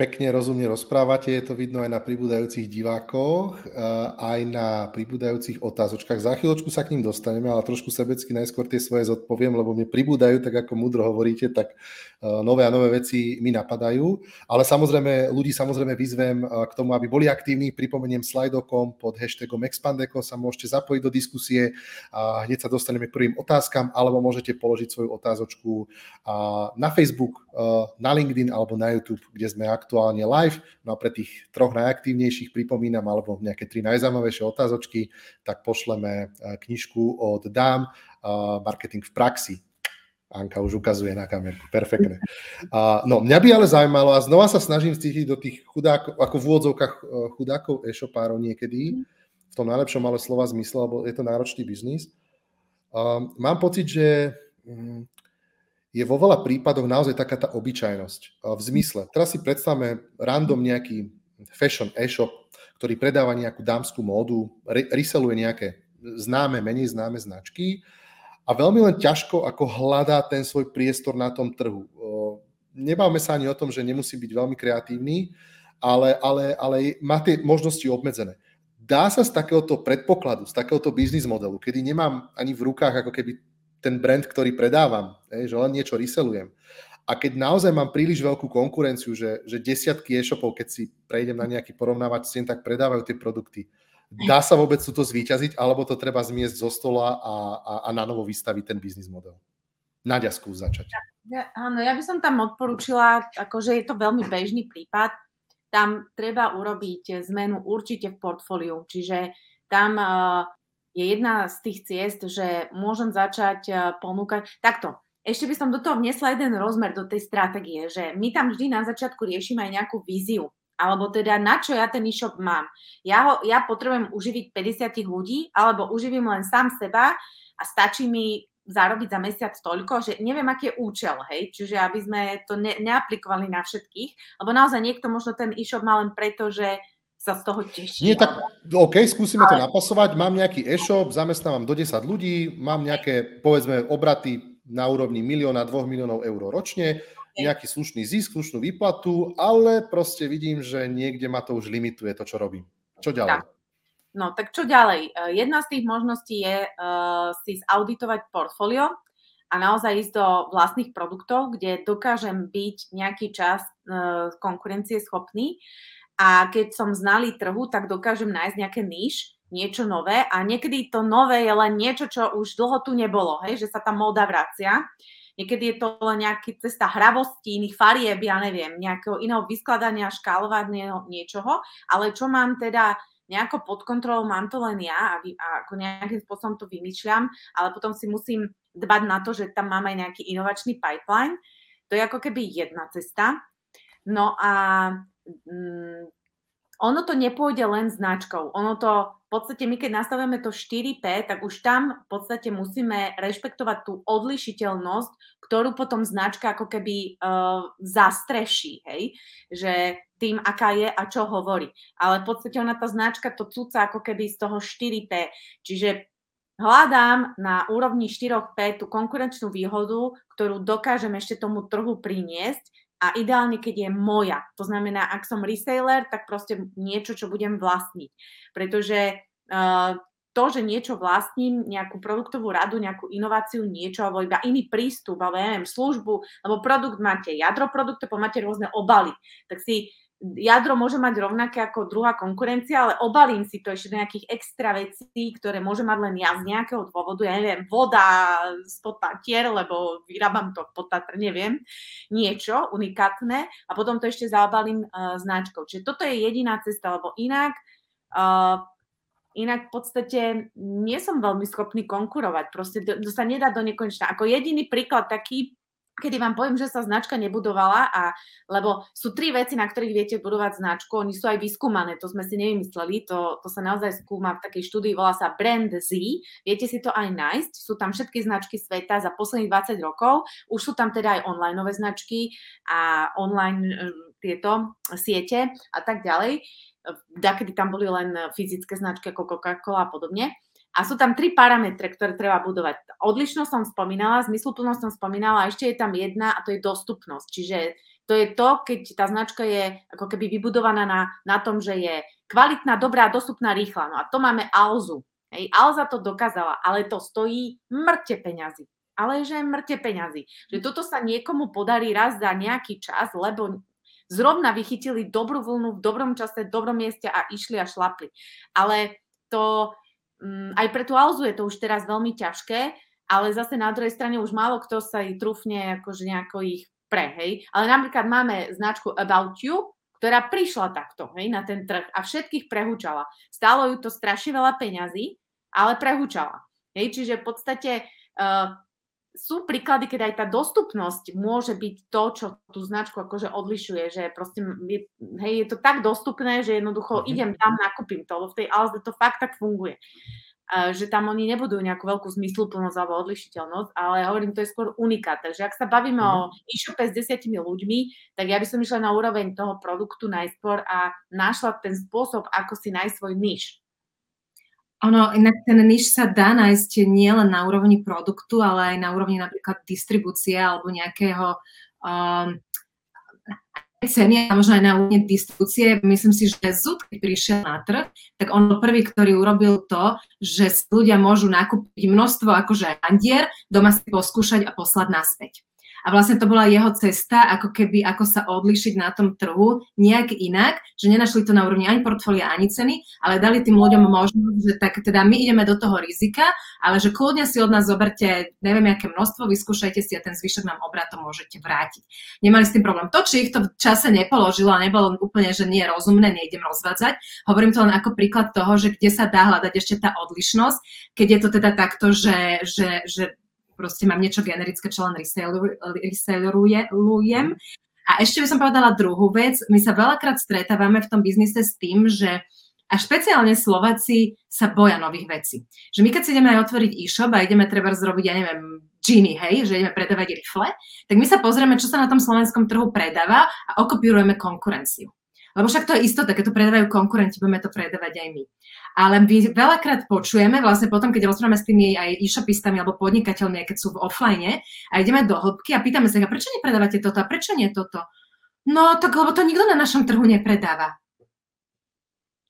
pekne rozumne rozprávate, je to vidno aj na pribúdajúcich divákoch, aj na pribúdajúcich otázočkách. Za chvíľočku sa k ním dostaneme, ale trošku sebecky najskôr tie svoje zodpoviem, lebo mne pribúdajú, tak ako múdro hovoríte, tak eh, nové a nové veci mi napadajú. Ale samozrejme, ľudí samozrejme vyzvem eh, k tomu, aby boli aktívni. Pripomeniem slajdokom pod hashtagom Expandeko sa môžete zapojiť do diskusie a hneď sa dostaneme k prvým otázkam, alebo môžete položiť svoju otázočku na Facebook, na LinkedIn alebo na YouTube, kde sme aktuálne aktuálne live. No a pre tých troch najaktívnejších pripomínam, alebo nejaké tri najzaujímavejšie otázočky, tak pošleme e, knižku od Dám, e, Marketing v praxi. Anka už ukazuje na kamerku, perfektne. no, mňa by ale zaujímalo, a znova sa snažím cítiť do tých chudákov, ako v úvodzovkách e, chudákov e-shopárov niekedy, v tom najlepšom ale slova zmysle, lebo je to náročný biznis. mám pocit, že mm, je vo veľa prípadoch naozaj taká tá obyčajnosť. V zmysle, teraz si predstavme random nejaký fashion e-shop, ktorý predáva nejakú dámskú módu, reseluje nejaké známe, menej známe značky a veľmi len ťažko ako hľadá ten svoj priestor na tom trhu. Nebáme sa ani o tom, že nemusí byť veľmi kreatívny, ale, ale, ale má tie možnosti obmedzené. Dá sa z takéhoto predpokladu, z takéhoto biznis modelu, kedy nemám ani v rukách ako keby ten brand, ktorý predávam, že len niečo reselujem. A keď naozaj mám príliš veľkú konkurenciu, že, že desiatky e-shopov, keď si prejdem na nejaký porovnávač cien, tak predávajú tie produkty. Dá sa vôbec túto zvíťaziť, alebo to treba zmiesť zo stola a, a, a na novo vystaviť ten biznis model? Nadia, skús začať. Ja, áno, ja by som tam odporúčila, akože je to veľmi bežný prípad, tam treba urobiť zmenu určite v portfóliu, čiže tam je jedna z tých ciest, že môžem začať uh, ponúkať, takto, ešte by som do toho vnesla jeden rozmer do tej stratégie, že my tam vždy na začiatku riešime aj nejakú víziu, alebo teda na čo ja ten e-shop mám. Ja, ho, ja potrebujem uživiť 50 ľudí, alebo uživím len sám seba a stačí mi zarobiť za mesiac toľko, že neviem, aký je účel, hej, čiže aby sme to ne, neaplikovali na všetkých, lebo naozaj niekto možno ten e-shop má len preto, že sa z toho teší. Nie, tak OK, skúsime ale... to napasovať. Mám nejaký e-shop, zamestnávam do 10 ľudí, mám nejaké, povedzme, obraty na úrovni milióna, dvoch miliónov eur ročne, nejaký slušný zisk, slušnú výplatu, ale proste vidím, že niekde ma to už limituje, to, čo robím. Čo ďalej? Tak. No tak čo ďalej? E, jedna z tých možností je uh, si zauditovať portfólio a naozaj ísť do vlastných produktov, kde dokážem byť nejaký čas uh, konkurencie schopný a keď som znalý trhu, tak dokážem nájsť nejaké níž, niečo nové a niekedy to nové je len niečo, čo už dlho tu nebolo, hej, že sa tá móda vracia. Niekedy je to len nejaký cesta hravosti, iných farieb, ja neviem, nejakého iného vyskladania, škálovania niečoho, ale čo mám teda nejako pod kontrolou, mám to len ja a, vy, a ako nejakým spôsobom to vymýšľam, ale potom si musím dbať na to, že tam mám aj nejaký inovačný pipeline. To je ako keby jedna cesta. No a mm, ono to nepôjde len značkou. Ono to, v podstate my keď nastavujeme to 4P, tak už tam v podstate musíme rešpektovať tú odlišiteľnosť, ktorú potom značka ako keby uh, zastreší, hej? Že tým, aká je a čo hovorí. Ale v podstate ona tá značka to cúca ako keby z toho 4P. Čiže hľadám na úrovni 4P tú konkurenčnú výhodu, ktorú dokážem ešte tomu trhu priniesť a ideálne, keď je moja. To znamená, ak som reseller, tak proste niečo, čo budem vlastniť. Pretože uh, to, že niečo vlastním, nejakú produktovú radu, nejakú inováciu, niečo, alebo iba iný prístup, alebo ja neviem, službu, lebo produkt máte jadro produktu, máte rôzne obaly. Tak si jadro môže mať rovnaké ako druhá konkurencia, ale obalím si to ešte do nejakých extra vecí, ktoré môže mať len ja z nejakého dôvodu, ja neviem, voda spod Tatier, lebo vyrábam to pod Tatr, neviem, niečo unikátne a potom to ešte zaobalím uh, značkou. Čiže toto je jediná cesta, lebo inak uh, Inak v podstate nie som veľmi schopný konkurovať. Proste to, to sa nedá do nekonečna. Ako jediný príklad taký, kedy vám poviem, že sa značka nebudovala, a, lebo sú tri veci, na ktorých viete budovať značku, oni sú aj vyskúmané, to sme si nevymysleli, to, to sa naozaj skúma v takej štúdii, volá sa Brand Z, viete si to aj nájsť, sú tam všetky značky sveta za posledných 20 rokov, už sú tam teda aj online značky a online e, tieto siete a tak ďalej kedy tam boli len fyzické značky ako Coca-Cola a podobne. A sú tam tri parametre, ktoré treba budovať. Odlišnosť som spomínala, zmysluplnosť som spomínala a ešte je tam jedna a to je dostupnosť. Čiže to je to, keď tá značka je ako keby vybudovaná na, na tom, že je kvalitná, dobrá, dostupná, rýchla. No a to máme Alzu. Hej, Alza to dokázala, ale to stojí mŕte peňazí. Ale že mŕte peňazí. Že toto sa niekomu podarí raz za nejaký čas, lebo zrovna vychytili dobrú vlnu v dobrom čase, v dobrom mieste a išli a šlapli. Ale to aj pre tú Alzu je to už teraz veľmi ťažké, ale zase na druhej strane už málo kto sa ich trúfne akože nejako ich pre, hej. Ale napríklad máme značku About You, ktorá prišla takto, hej, na ten trh a všetkých prehúčala. Stálo ju to strašne veľa peňazí, ale prehúčala. Hej, čiže v podstate uh, sú príklady, keď aj tá dostupnosť môže byť to, čo tú značku akože odlišuje, že proste je, hej, je to tak dostupné, že jednoducho mm-hmm. idem tam, nakúpim to, lebo v tej Alze to fakt tak funguje. že tam oni nebudú nejakú veľkú zmysluplnosť alebo odlišiteľnosť, ale hovorím, to je skôr unikát. Takže ak sa bavíme mm. o e-shope s desiatimi ľuďmi, tak ja by som išla na úroveň toho produktu najskôr a našla ten spôsob, ako si nájsť svoj niž. Ono, inak ten niž sa dá nájsť nielen na úrovni produktu, ale aj na úrovni napríklad distribúcie alebo nejakého um, ceny a možno aj na úrovni distribúcie. Myslím si, že Zud, keď prišiel na trh, tak on bol prvý, ktorý urobil to, že ľudia môžu nakúpiť množstvo akože handier, doma si poskúšať a poslať naspäť. A vlastne to bola jeho cesta, ako keby, ako sa odlišiť na tom trhu nejak inak, že nenašli to na úrovni ani portfólia, ani ceny, ale dali tým ľuďom možnosť, že tak teda my ideme do toho rizika, ale že kľudne si od nás zoberte neviem aké množstvo, vyskúšajte si a ten zvyšok nám obratom môžete vrátiť. Nemali s tým problém. To, či ich to v čase nepoložilo a nebolo úplne, že nie je rozumné, nejdem rozvádzať. Hovorím to len ako príklad toho, že kde sa dá hľadať ešte tá odlišnosť, keď je to teda takto, že, že, že proste mám niečo generické, čo len resellerujem. A ešte by som povedala druhú vec. My sa veľakrát stretávame v tom biznise s tým, že a špeciálne Slováci sa boja nových vecí. Že my keď si ideme aj otvoriť e-shop a ideme treba zrobiť, ja neviem, džiny, hej, že ideme predávať rifle, tak my sa pozrieme, čo sa na tom slovenskom trhu predáva a okopírujeme konkurenciu. Lebo však to je istota, keď to predávajú konkurenti, budeme to predávať aj my. Ale my veľakrát počujeme, vlastne potom, keď rozprávame s tými aj e-shopistami alebo podnikateľmi, keď sú v offline a ideme do hĺbky a pýtame sa, prečo nepredávate toto a prečo nie toto? No tak, lebo to nikto na našom trhu nepredáva.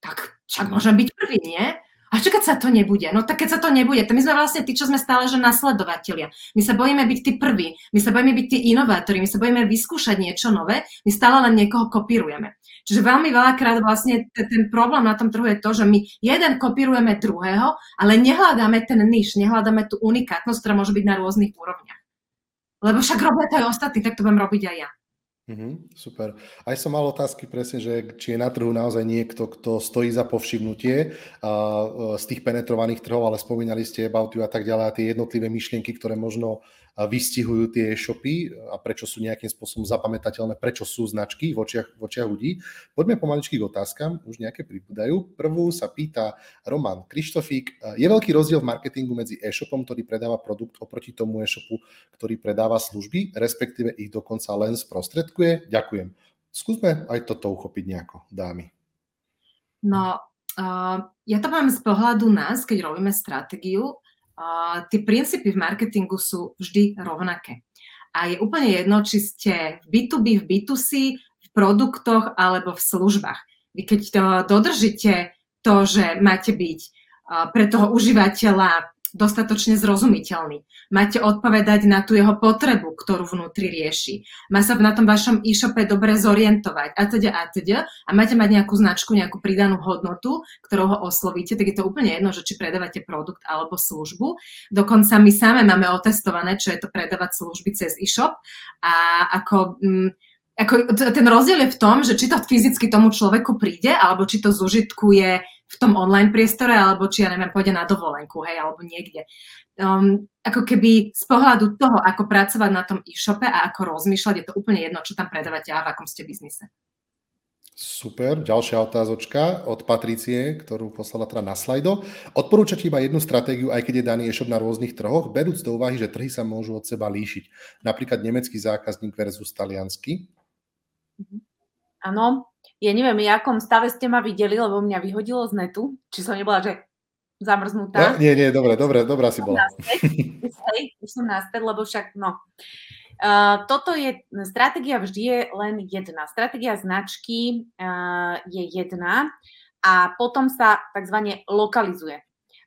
Tak však môžem byť prvý, nie? A čo keď sa to nebude? No tak keď sa to nebude, to my sme vlastne tí, čo sme stále že nasledovatelia. My sa bojíme byť tí prví, my sa bojíme byť tí inovátori, my sa bojíme vyskúšať niečo nové, my stále len niekoho kopírujeme. Čiže veľmi veľakrát vlastne ten problém na tom trhu je to, že my jeden kopírujeme druhého, ale nehľadáme ten niž, nehľadáme tú unikátnosť, ktorá môže byť na rôznych úrovniach. Lebo však robia to aj ostatní, tak to budem robiť aj ja. Mm-hmm, super. Aj som mal otázky presne, že či je na trhu naozaj niekto, kto stojí za povšimnutie uh, z tých penetrovaných trhov, ale spomínali ste About You a tak ďalej a tie jednotlivé myšlienky, ktoré možno vystihujú tie e-shopy a prečo sú nejakým spôsobom zapamätateľné, prečo sú značky v očiach, v očiach ľudí. Poďme pomaličky k otázkam, už nejaké pribúdajú. Prvú sa pýta Roman Krištofík. Je veľký rozdiel v marketingu medzi e-shopom, ktorý predáva produkt oproti tomu e-shopu, ktorý predáva služby, respektíve ich dokonca len sprostredkuje? Ďakujem. Skúsme aj toto uchopiť nejako, dámy. No, uh, ja to mám z pohľadu nás, keď robíme stratégiu, tie princípy v marketingu sú vždy rovnaké. A je úplne jedno, či ste v B2B, v B2C, v produktoch alebo v službách. Vy keď to dodržíte to, že máte byť pre toho užívateľa dostatočne zrozumiteľný. Máte odpovedať na tú jeho potrebu, ktorú vnútri rieši. Má sa na tom vašom e-shope dobre zorientovať a teda a teda a máte mať nejakú značku, nejakú pridanú hodnotu, ktorou ho oslovíte, tak je to úplne jedno, že či predávate produkt alebo službu. Dokonca my same máme otestované, čo je to predávať služby cez e-shop a ako... Mm, ako, ten rozdiel je v tom, že či to fyzicky tomu človeku príde, alebo či to zužitkuje v tom online priestore, alebo či, ja neviem, pôjde na dovolenku, hej, alebo niekde. Um, ako keby z pohľadu toho, ako pracovať na tom e-shope a ako rozmýšľať, je to úplne jedno, čo tam predávate a v akom ste biznise. Super, ďalšia otázočka od Patricie, ktorú poslala teda na slajdo. Odporúčate iba jednu stratégiu, aj keď je daný e-shop na rôznych trhoch, berúc do úvahy, že trhy sa môžu od seba líšiť. Napríklad nemecký zákazník versus taliansky. Mhm. Áno, ja neviem, v akom stave ste ma videli, lebo mňa vyhodilo z netu, či som nebola, že zamrznutá. No, nie, nie, dobre, dobre, dobrá si bola. Hej, už som naspäť, lebo však, no. Uh, toto je, stratégia vždy je len jedna. Stratégia značky uh, je jedna a potom sa tzv. lokalizuje.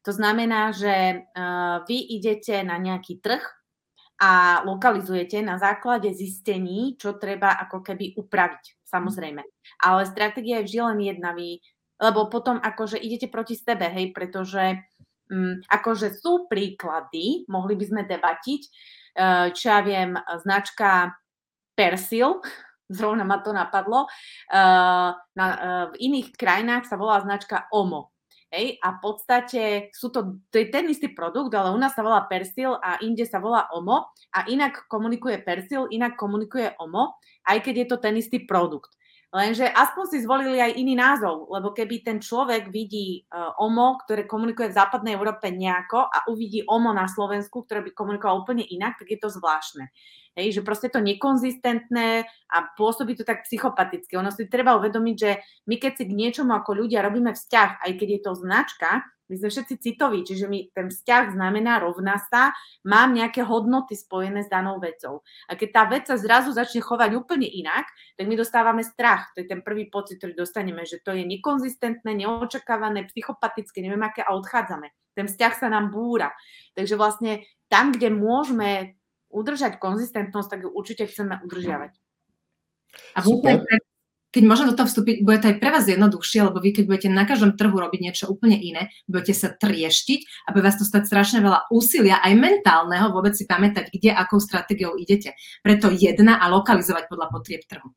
To znamená, že uh, vy idete na nejaký trh a lokalizujete na základe zistení, čo treba ako keby upraviť samozrejme. Ale stratégia je vždy len jedna, vy, lebo potom akože idete proti sebe, hej, pretože um, akože sú príklady, mohli by sme debatiť, uh, čo ja viem, značka Persil, zrovna ma to napadlo, uh, na, uh, v iných krajinách sa volá značka Omo. Hej, a v podstate sú to, to je ten istý produkt, ale u nás sa volá Persil a inde sa volá Omo a inak komunikuje Persil, inak komunikuje Omo, aj keď je to ten istý produkt. Lenže aspoň si zvolili aj iný názov, lebo keby ten človek vidí uh, OMO, ktoré komunikuje v západnej Európe nejako a uvidí OMO na Slovensku, ktoré by komunikovalo úplne inak, tak je to zvláštne. Hej, že proste to nekonzistentné a pôsobí to tak psychopaticky. Ono si treba uvedomiť, že my keď si k niečomu ako ľudia robíme vzťah, aj keď je to značka, my sme všetci citoví, čiže mi ten vzťah znamená rovná sa, mám nejaké hodnoty spojené s danou vecou. A keď tá vec sa zrazu začne chovať úplne inak, tak my dostávame strach. To je ten prvý pocit, ktorý dostaneme, že to je nekonzistentné, neočakávané, psychopatické, neviem aké a odchádzame. Ten vzťah sa nám búra. Takže vlastne tam, kde môžeme udržať konzistentnosť, tak ju určite chceme udržiavať. A Super keď môžem do toho vstúpiť, bude to aj pre vás jednoduchšie, lebo vy keď budete na každom trhu robiť niečo úplne iné, budete sa trieštiť a bude vás to stať strašne veľa úsilia, aj mentálneho, vôbec si pamätať, kde akou stratégiou idete. Preto jedna a lokalizovať podľa potrieb trhu.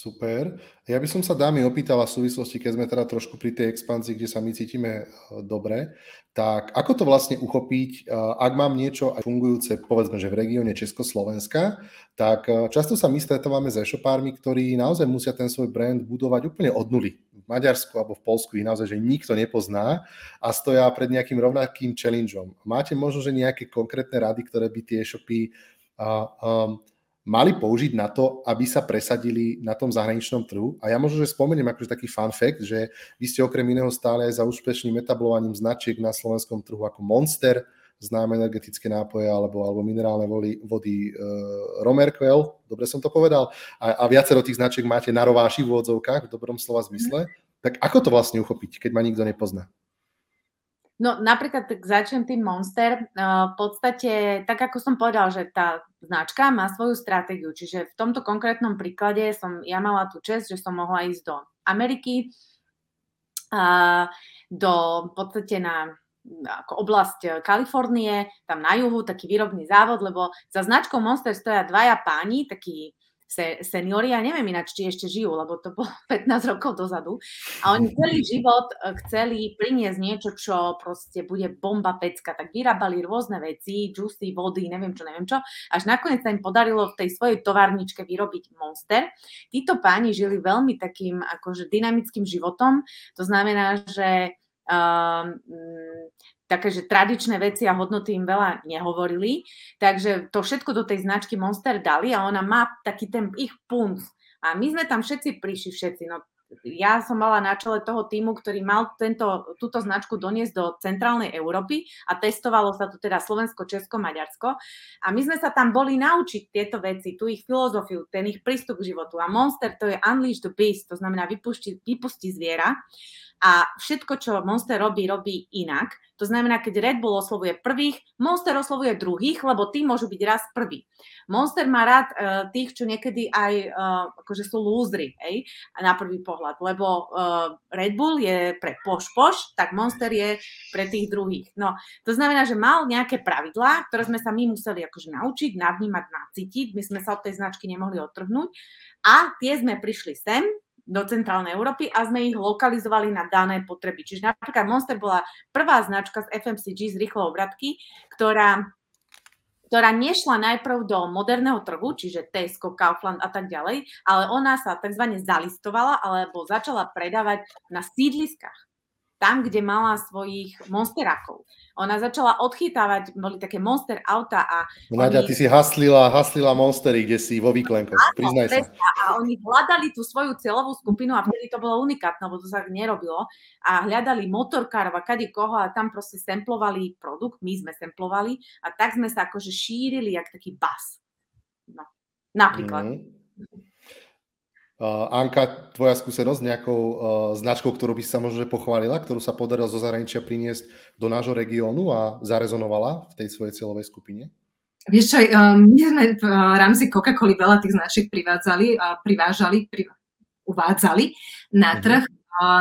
Super. Ja by som sa dámy opýtala v súvislosti, keď sme teda trošku pri tej expanzii, kde sa my cítime eh, dobre, tak ako to vlastne uchopiť, eh, ak mám niečo aj fungujúce, povedzme, že v regióne Československa, tak eh, často sa my stretávame s e-shopármi, ktorí naozaj musia ten svoj brand budovať úplne od nuly. V Maďarsku alebo v Polsku ich naozaj, že nikto nepozná a stoja pred nejakým rovnakým challengeom. Máte možno, že nejaké konkrétne rady, ktoré by tie e-shopy uh, um, mali použiť na to, aby sa presadili na tom zahraničnom trhu. A ja možno, že spomeniem akože taký fun fact, že vy ste okrem iného stále aj za úspešným etablovaním značiek na slovenskom trhu ako Monster, známe energetické nápoje alebo, alebo minerálne vody, vody e, Romerquell, dobre som to povedal, a, a viacero tých značiek máte na rováši v úvodzovkách, v dobrom slova zmysle. Tak ako to vlastne uchopiť, keď ma nikto nepozná? No napríklad tak začnem tým Monster. V podstate, tak ako som povedal, že tá značka má svoju stratégiu, čiže v tomto konkrétnom príklade som ja mala tú čest, že som mohla ísť do Ameriky, do v podstate na ako oblasť Kalifornie, tam na juhu, taký výrobný závod, lebo za značkou Monster stoja dvaja páni, takí se, seniori, ja neviem ináč, či ešte žijú, lebo to bolo 15 rokov dozadu. A oni celý život e, chceli priniesť niečo, čo proste bude bomba pecka. Tak vyrábali rôzne veci, džusy, vody, neviem čo, neviem čo. Až nakoniec sa im podarilo v tej svojej továrničke vyrobiť Monster. Títo páni žili veľmi takým akože dynamickým životom. To znamená, že um, také, že tradičné veci a hodnoty im veľa nehovorili, takže to všetko do tej značky Monster dali a ona má taký ten ich punc. A my sme tam všetci prišli, všetci, no ja som mala na čele toho týmu, ktorý mal tento, túto značku doniesť do centrálnej Európy a testovalo sa tu teda Slovensko, Česko, Maďarsko. A my sme sa tam boli naučiť tieto veci, tú ich filozofiu, ten ich prístup k životu. A Monster to je Unleash the Beast, to znamená vypusti, vypusti zviera a všetko, čo Monster robí, robí inak. To znamená, keď Red Bull oslovuje prvých, Monster oslovuje druhých, lebo tí môžu byť raz prvý. Monster má rád uh, tých, čo niekedy aj uh, akože sú lúzry, hej, na prvý pohľad, lebo uh, Red Bull je pre poš-poš, tak Monster je pre tých druhých. No, to znamená, že mal nejaké pravidlá, ktoré sme sa my museli akože naučiť, navnímať, nacítiť, my sme sa od tej značky nemohli odtrhnúť a tie sme prišli sem, do centrálnej Európy a sme ich lokalizovali na dané potreby. Čiže napríklad Monster bola prvá značka z FMCG z rýchlou obratky, ktorá ktorá nešla najprv do moderného trhu, čiže Tesco, Kaufland a tak ďalej, ale ona sa tzv. zalistovala alebo začala predávať na sídliskách tam, kde mala svojich monsterákov. Ona začala odchytávať, boli také monster auta a... Nadia, oni... ty si haslila, haslila monstery, kde si vo výklenkoch, priznaj sa. A oni hľadali tú svoju celovú skupinu a vtedy to bolo unikátne, lebo to sa nerobilo. A hľadali motorkárov a kade koho a tam proste semplovali produkt, my sme semplovali a tak sme sa akože šírili jak taký bas. No. Napríklad. Mm. Uh, Anka, tvoja skúsenosť nejakou uh, značkou, ktorú by sa možno pochválila, ktorú sa podarilo zo zahraničia priniesť do nášho regiónu a zarezonovala v tej svojej cieľovej skupine? Vieš čo, um, my sme v rámci Coca-Coly veľa tých značiek privádzali, uh, privážali, pri, uvádzali na mhm. trh. Uh,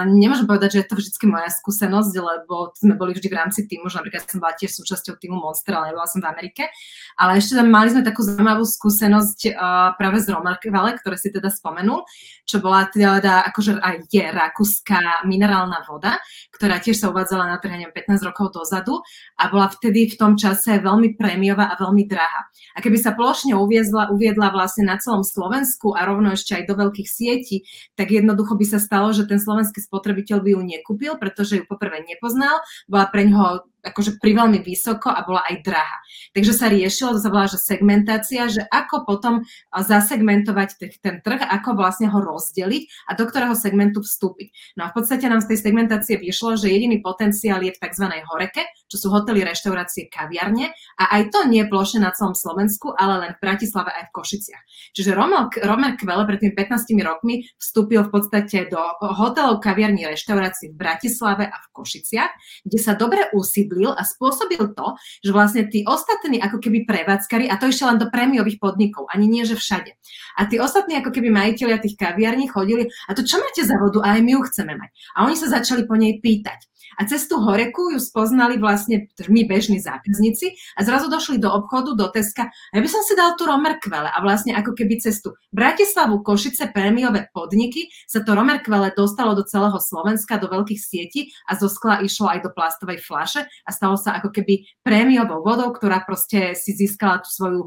nemôžem povedať, že je to vždy moja skúsenosť, lebo sme boli vždy v rámci týmu, že napríklad som bola tiež súčasťou týmu Monster, ale nebola som v Amerike. Ale ešte tam mali sme takú zaujímavú skúsenosť uh, práve z Romarkvale, ktoré si teda spomenul, čo bola teda akože aj je rakúska minerálna voda, ktorá tiež sa uvádzala na trh 15 rokov dozadu a bola vtedy v tom čase veľmi prémiová a veľmi drahá. A keby sa plošne uviezla, uviedla vlastne na celom Slovensku a rovno ešte aj do veľkých sietí, tak jednoducho by sa stalo, že ten slovenský slovenský spotrebiteľ by ju nekúpil, pretože ju poprvé nepoznal, bola pre ňoho akože veľmi vysoko a bola aj drahá. Takže sa riešilo, to sa volá, že segmentácia, že ako potom zasegmentovať ten trh, ako vlastne ho rozdeliť a do ktorého segmentu vstúpiť. No a v podstate nám z tej segmentácie vyšlo, že jediný potenciál je v tzv. horeke, čo sú hotely, reštaurácie, kaviarne a aj to nie ploše na celom Slovensku, ale len v Bratislave aj v Košiciach. Čiže Romer Kvele pred tými 15 rokmi vstúpil v podstate do hotelov, kaviarní, reštaurácií v Bratislave a v Košiciach, kde sa dobre usídli usídlil a spôsobil to, že vlastne tí ostatní ako keby prevádzkari, a to ešte len do prémiových podnikov, ani nie, že všade. A tí ostatní ako keby majiteľia tých kaviarní chodili, a to čo máte za vodu? Aj my ju chceme mať. A oni sa začali po nej pýtať. A cez tú horeku ju spoznali vlastne my bežní zákazníci a zrazu došli do obchodu, do Teska. A ja by som si dal tú Romerkvele a vlastne ako keby cestu Bratislavu, Košice, prémiové podniky sa to Romerkvele dostalo do celého Slovenska, do veľkých sietí a zo skla išlo aj do plastovej flaše a stalo sa ako keby prémiovou vodou, ktorá proste si získala tú svoju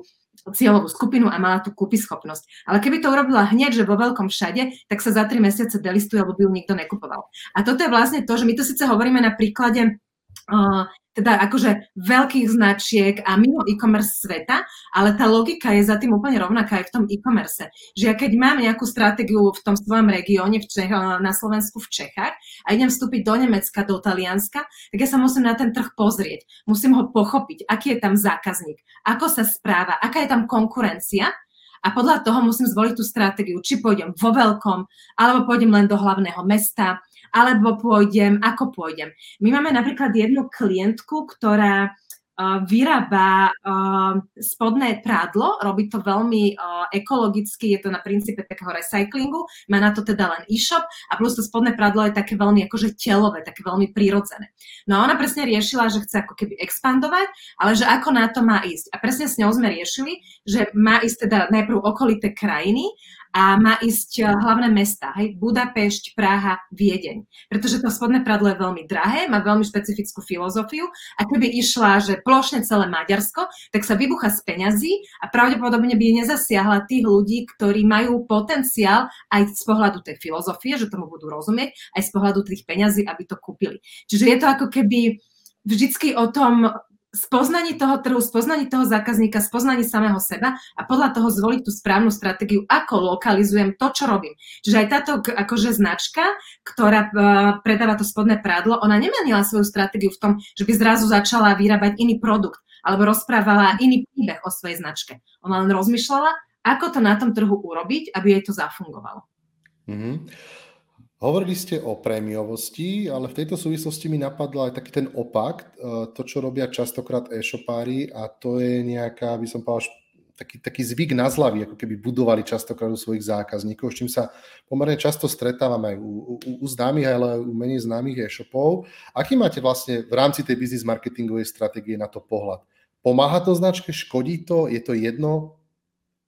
cieľovú skupinu a mala tú kúpyschopnosť. Ale keby to urobila hneď, že vo veľkom všade, tak sa za tri mesiace delistuje, alebo by ju nikto nekupoval. A toto je vlastne to, že my to síce hovoríme na príklade uh, teda akože veľkých značiek a mimo e-commerce sveta, ale tá logika je za tým úplne rovnaká aj v tom e-commerce. Že ja keď mám nejakú stratégiu v tom svojom regióne v Čech, na Slovensku v Čechách a idem vstúpiť do Nemecka, do Talianska, tak ja sa musím na ten trh pozrieť. Musím ho pochopiť, aký je tam zákazník, ako sa správa, aká je tam konkurencia a podľa toho musím zvoliť tú stratégiu, či pôjdem vo veľkom, alebo pôjdem len do hlavného mesta, alebo pôjdem, ako pôjdem. My máme napríklad jednu klientku, ktorá vyrába spodné prádlo, robí to veľmi ekologicky, je to na princípe takého recyklingu, má na to teda len e-shop a plus to spodné prádlo je také veľmi akože telové, také veľmi prírodzené. No a ona presne riešila, že chce ako keby expandovať, ale že ako na to má ísť. A presne s ňou sme riešili, že má ísť teda najprv okolité krajiny a má ísť eh, hlavné mesta, hej, Budapešť, Praha, Viedeň. Pretože to spodné pradlo je veľmi drahé, má veľmi špecifickú filozofiu a keby išla, že plošne celé Maďarsko, tak sa vybucha z peňazí a pravdepodobne by nezasiahla tých ľudí, ktorí majú potenciál aj z pohľadu tej filozofie, že tomu budú rozumieť, aj z pohľadu tých peňazí, aby to kúpili. Čiže je to ako keby vždycky o tom spoznaní toho trhu, spoznaní toho zákazníka, spoznaní samého seba a podľa toho zvoliť tú správnu stratégiu, ako lokalizujem to, čo robím. Čiže aj táto akože značka, ktorá uh, predáva to spodné prádlo, ona nemenila svoju stratégiu v tom, že by zrazu začala vyrábať iný produkt alebo rozprávala iný príbeh o svojej značke. Ona len rozmýšľala, ako to na tom trhu urobiť, aby jej to zafungovalo. Mm-hmm. Hovorili ste o prémiovosti, ale v tejto súvislosti mi napadlo aj taký ten opak, e, to, čo robia častokrát e-shopári a to je nejaká, by som povedal, taký, taký zvyk na zlavy, ako keby budovali častokrát u svojich zákazníkov, s čím sa pomerne často stretávam aj u, u, u známych, ale aj u menej známych e-shopov. Aký máte vlastne v rámci tej business marketingovej stratégie na to pohľad? Pomáha to značke, škodí to, je to jedno?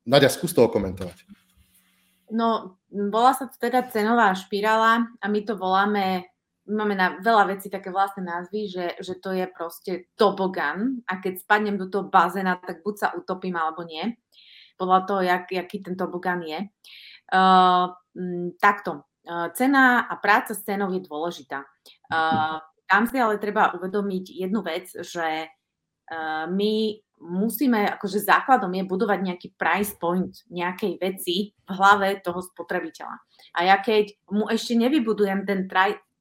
Nadia, skús to komentovať. No, volá sa to teda cenová špirála a my to voláme, máme na veľa vecí také vlastné názvy, že, že to je proste tobogan a keď spadnem do toho bazéna, tak buď sa utopím alebo nie, podľa toho, jak, jaký ten tobogan je. Uh, takto, uh, cena a práca s cenou je dôležitá. Uh, tam si ale treba uvedomiť jednu vec, že uh, my musíme, akože základom je budovať nejaký price point nejakej veci v hlave toho spotrebiteľa. A ja keď mu ešte nevybudujem ten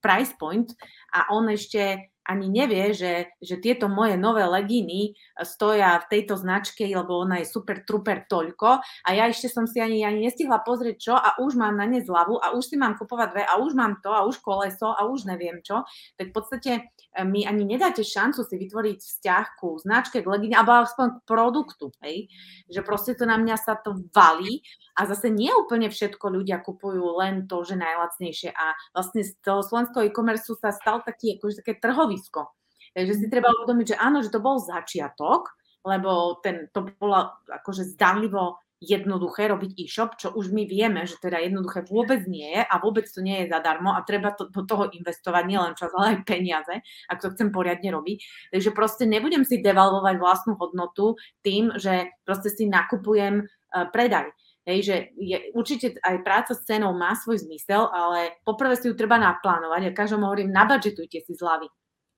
price point a on ešte ani nevie, že, že tieto moje nové legíny stoja v tejto značke, lebo ona je super truper toľko. A ja ešte som si ani, ani nestihla pozrieť čo a už mám na ne zľavu a už si mám kupovať dve a už mám to a už koleso a už neviem čo, tak v podstate e, mi ani nedáte šancu si vytvoriť vzťah ku značke, k legíne, alebo aspoň k produktu, hej? že proste to na mňa sa to valí. A zase nie úplne všetko ľudia kupujú len to, že najlacnejšie. A vlastne z toho slovenského e-commerce sa stal taký, akože také trhovisko. Takže si treba uvedomiť, že áno, že to bol začiatok, lebo ten, to bolo akože zdanlivo jednoduché robiť e-shop, čo už my vieme, že teda jednoduché vôbec nie je a vôbec to nie je zadarmo a treba to, do toho investovať nielen čas, ale aj peniaze, ak to chcem poriadne robiť. Takže proste nebudem si devalvovať vlastnú hodnotu tým, že proste si nakupujem uh, predaj. Hej, že je, určite aj práca s cenou má svoj zmysel, ale poprvé si ju treba naplánovať. Ja každom hovorím, nabudžetujte si zľavy.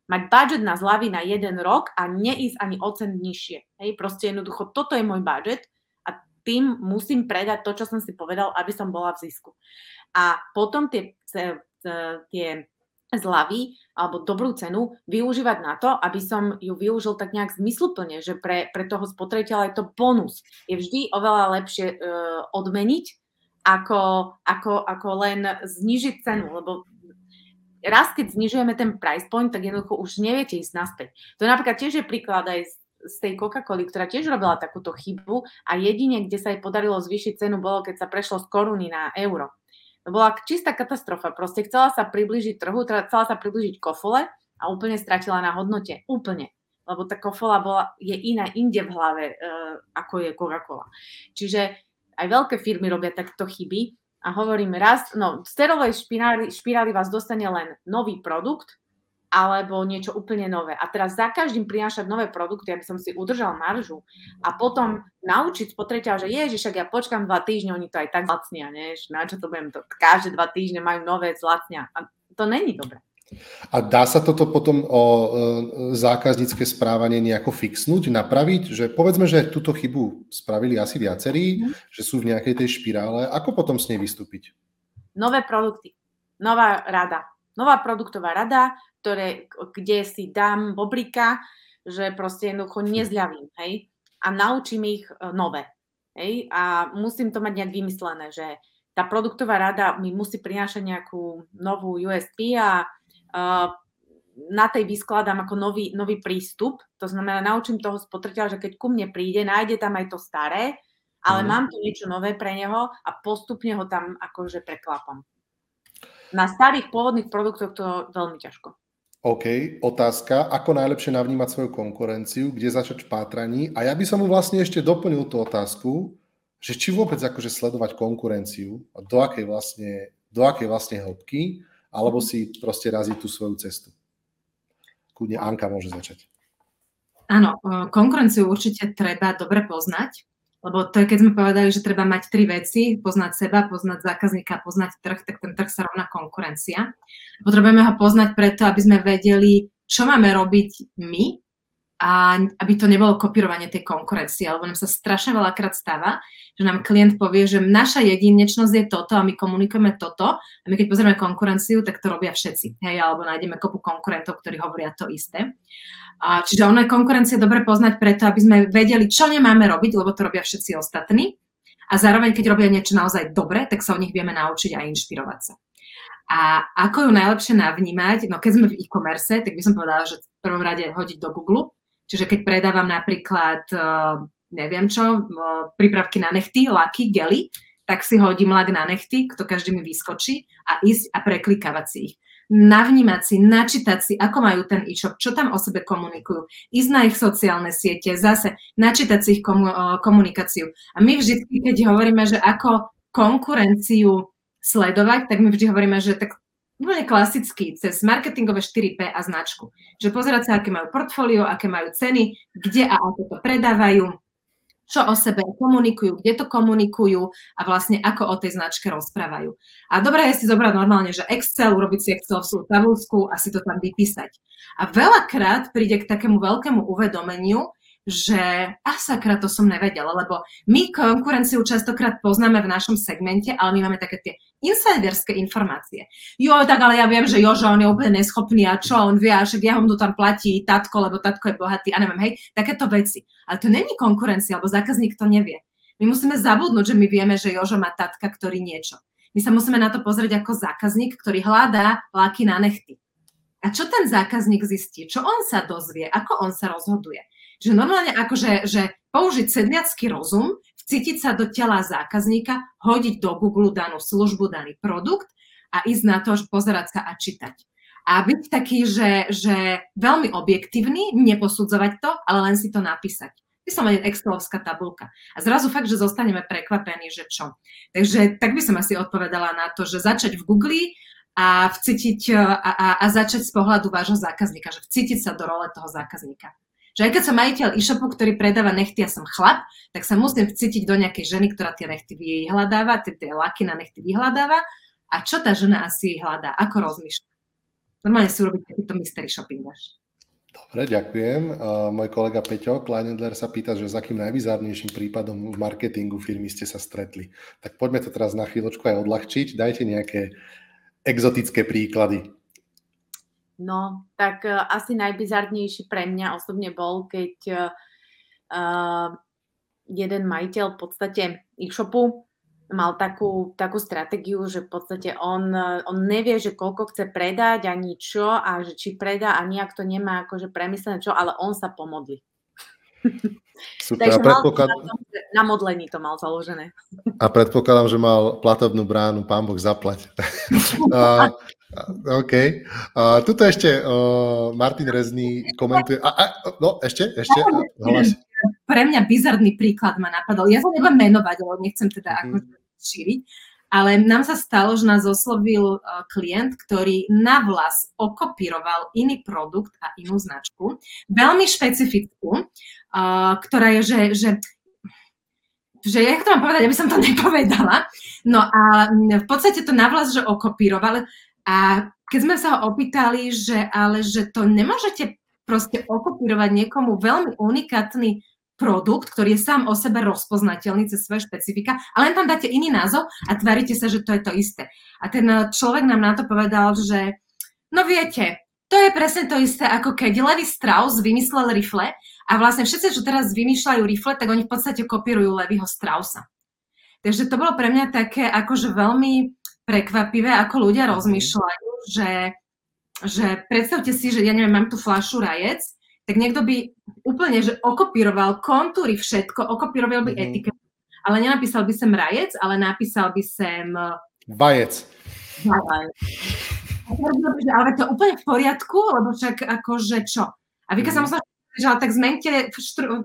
Mať budget na zľavy na jeden rok a neísť ani o cent nižšie. Hej, proste jednoducho, toto je môj budget a tým musím predať to, čo som si povedal, aby som bola v zisku. A potom tie, tie zľavy alebo dobrú cenu využívať na to, aby som ju využil tak nejak zmysluplne, že pre, pre toho spotrebiteľa je to bonus. Je vždy oveľa lepšie uh, odmeniť, ako, ako, ako len znižiť cenu, lebo raz, keď znižujeme ten price point, tak jednoducho už neviete ísť naspäť. To napríklad tiež je príklad aj z, tej Coca-Coly, ktorá tiež robila takúto chybu a jedine, kde sa jej podarilo zvýšiť cenu, bolo, keď sa prešlo z koruny na euro. To bola čistá katastrofa. Proste chcela sa priblížiť trhu, teda chcela sa priblížiť kofole a úplne stratila na hodnote. Úplne. Lebo tá kofola bola, je iná inde v hlave, uh, ako je Coca-Cola. Čiže aj veľké firmy robia takto chyby a hovorím raz, no z cerovej špirály, špirály vás dostane len nový produkt, alebo niečo úplne nové. A teraz za každým prinášať nové produkty, aby som si udržal maržu a potom naučiť spotrebiteľa, že ježiš, však ja počkám dva týždne, oni to aj tak zlacnia, nie? na čo to budem, to, každé dva týždne majú nové zlacnia. A to není dobré. A dá sa toto potom o e, zákaznícke správanie nejako fixnúť, napraviť? Že povedzme, že túto chybu spravili asi viacerí, mm. že sú v nejakej tej špirále. Ako potom s nej vystúpiť? Nové produkty, nová rada, nová produktová rada, ktoré, kde si dám bobrika, že proste jednoducho nezľavím, hej, a naučím ich e, nové, hej, a musím to mať nejak vymyslené, že tá produktová rada mi musí prinášať nejakú novú USP a na tej vyskladám ako nový, nový prístup, to znamená, naučím toho spotrebiteľa, že keď ku mne príde, nájde tam aj to staré, ale mm. mám tu niečo nové pre neho a postupne ho tam akože preklapam. Na starých pôvodných produktoch to veľmi ťažko. OK, otázka, ako najlepšie navnímať svoju konkurenciu, kde začať v pátraní. A ja by som mu vlastne ešte doplnil tú otázku, že či vôbec akože sledovať konkurenciu a do akej vlastne, do akej vlastne hĺbky, alebo si proste raziť tú svoju cestu. Kudne Anka môže začať. Áno, konkurenciu určite treba dobre poznať, lebo to je, keď sme povedali, že treba mať tri veci, poznať seba, poznať zákazníka, poznať trh, tak ten trh sa rovná konkurencia. Potrebujeme ho poznať preto, aby sme vedeli, čo máme robiť my a aby to nebolo kopírovanie tej konkurencie, lebo nám sa strašne veľakrát stáva, že nám klient povie, že naša jedinečnosť je toto a my komunikujeme toto a my keď pozrieme konkurenciu, tak to robia všetci. Hej, alebo nájdeme kopu konkurentov, ktorí hovoria to isté. A, čiže ono je konkurencie dobre poznať preto, aby sme vedeli, čo nemáme robiť, lebo to robia všetci ostatní. A zároveň, keď robia niečo naozaj dobre, tak sa od nich vieme naučiť a inšpirovať sa. A ako ju najlepšie navnímať? No keď sme v e-commerce, tak by som povedala, že v prvom rade hodiť do Google. Čiže keď predávam napríklad, uh, neviem čo, uh, prípravky na nechty, laky, gely, tak si hodím lak na nechty, to každý mi vyskočí a ísť a preklikávať si ich navnímať si, načítať si, ako majú ten e-shop, čo tam o sebe komunikujú, ísť na ich sociálne siete, zase načítať si ich komu- komunikáciu. A my vždy, keď hovoríme, že ako konkurenciu sledovať, tak my vždy hovoríme, že tak úplne klasicky, cez marketingové 4P a značku. Že pozerať sa, aké majú portfólio, aké majú ceny, kde a ako to predávajú, čo o sebe komunikujú, kde to komunikujú a vlastne ako o tej značke rozprávajú. A dobré je si zobrať normálne, že Excel, urobiť si Excelovskú tabulku a si to tam vypísať. A veľakrát príde k takému veľkému uvedomeniu, že a sakra, to som nevedela, lebo my konkurenciu častokrát poznáme v našom segmente, ale my máme také tie insiderské informácie. Jo, tak ale ja viem, že Jožo, on je úplne neschopný a čo on vie, a však ja ho tam platí tatko, lebo tatko je bohatý a neviem, hej, takéto veci. Ale to není konkurencia, lebo zákazník to nevie. My musíme zabudnúť, že my vieme, že Jožo má tatka, ktorý niečo. My sa musíme na to pozrieť ako zákazník, ktorý hľadá láky na nechty. A čo ten zákazník zistí? Čo on sa dozvie? Ako on sa rozhoduje? Že normálne akože že použiť sedliacký rozum, vcítiť sa do tela zákazníka, hodiť do Google danú službu, daný produkt a ísť na to, pozerať sa a čítať. A byť taký, že, že veľmi objektívny, neposudzovať to, ale len si to napísať. Vyslovene Excelovská tabulka. A zrazu fakt, že zostaneme prekvapení, že čo. Takže tak by som asi odpovedala na to, že začať v Google a vcítiť a, a, a začať z pohľadu vášho zákazníka, že vcítiť sa do role toho zákazníka. Že aj keď som majiteľ e-shopu, ktorý predáva nechty a som chlap, tak sa musím vcítiť do nejakej ženy, ktorá tie nechty vyhľadáva, tie, tie laky na nechty vyhľadáva a čo tá žena asi hľadá, ako rozmýšľa. Normálne si urobiť takýto mystery shopping. Dobre, ďakujem. Uh, môj kolega Peťo Kleinedler sa pýta, že s akým najvizárnejším prípadom v marketingu firmy ste sa stretli. Tak poďme to teraz na chvíľočku aj odľahčiť. Dajte nejaké exotické príklady. No, tak uh, asi najbizarnejší pre mňa osobne bol, keď uh, jeden majiteľ v podstate e-shopu mal takú, takú stratégiu, že v podstate on, on nevie, že koľko chce predať ani čo a že či predá a nejak to nemá akože premyslené čo, ale on sa pomodli. Super, Takže a predpoklad... na, na modlení to mal založené. A predpokladám, že mal platovnú bránu, pán Boh zaplať. uh, OK. Uh, tuto ešte uh, Martin Rezný komentuje. A, a, no, ešte, ešte. Hlas. Pre mňa bizarný príklad ma napadol. Ja sa nebudem menovať, ale nechcem teda mm. ako šíriť. Ale nám sa stalo, že nás oslovil uh, klient, ktorý na vlas okopíroval iný produkt a inú značku, veľmi špecifickú, uh, ktorá je, že, že že jak to mám povedať, aby som to nepovedala. No a v podstate to navlas, že okopíroval a keď sme sa ho opýtali, že ale že to nemôžete proste okopírovať niekomu veľmi unikátny produkt, ktorý je sám o sebe rozpoznateľný cez svoje špecifika, ale len tam dáte iný názov a tvárite sa, že to je to isté. A ten človek nám na to povedal, že no viete, to je presne to isté, ako keď Levi Strauss vymyslel rifle a vlastne všetci, čo teraz vymýšľajú rifle, tak oni v podstate kopírujú Levyho Straussa. Takže to bolo pre mňa také akože veľmi prekvapivé, ako ľudia mhm. rozmýšľajú, že, že predstavte si, že ja neviem, mám tu flašu rajec, tak niekto by úplne, že okopíroval kontúry, všetko, okopíroval by mm-hmm. etiketu, ale nenapísal by sem rajec, ale napísal by sem... Vajec. Vajec. Ale to je úplne v poriadku, lebo však akože čo? A vy mm. sa že ale tak zmente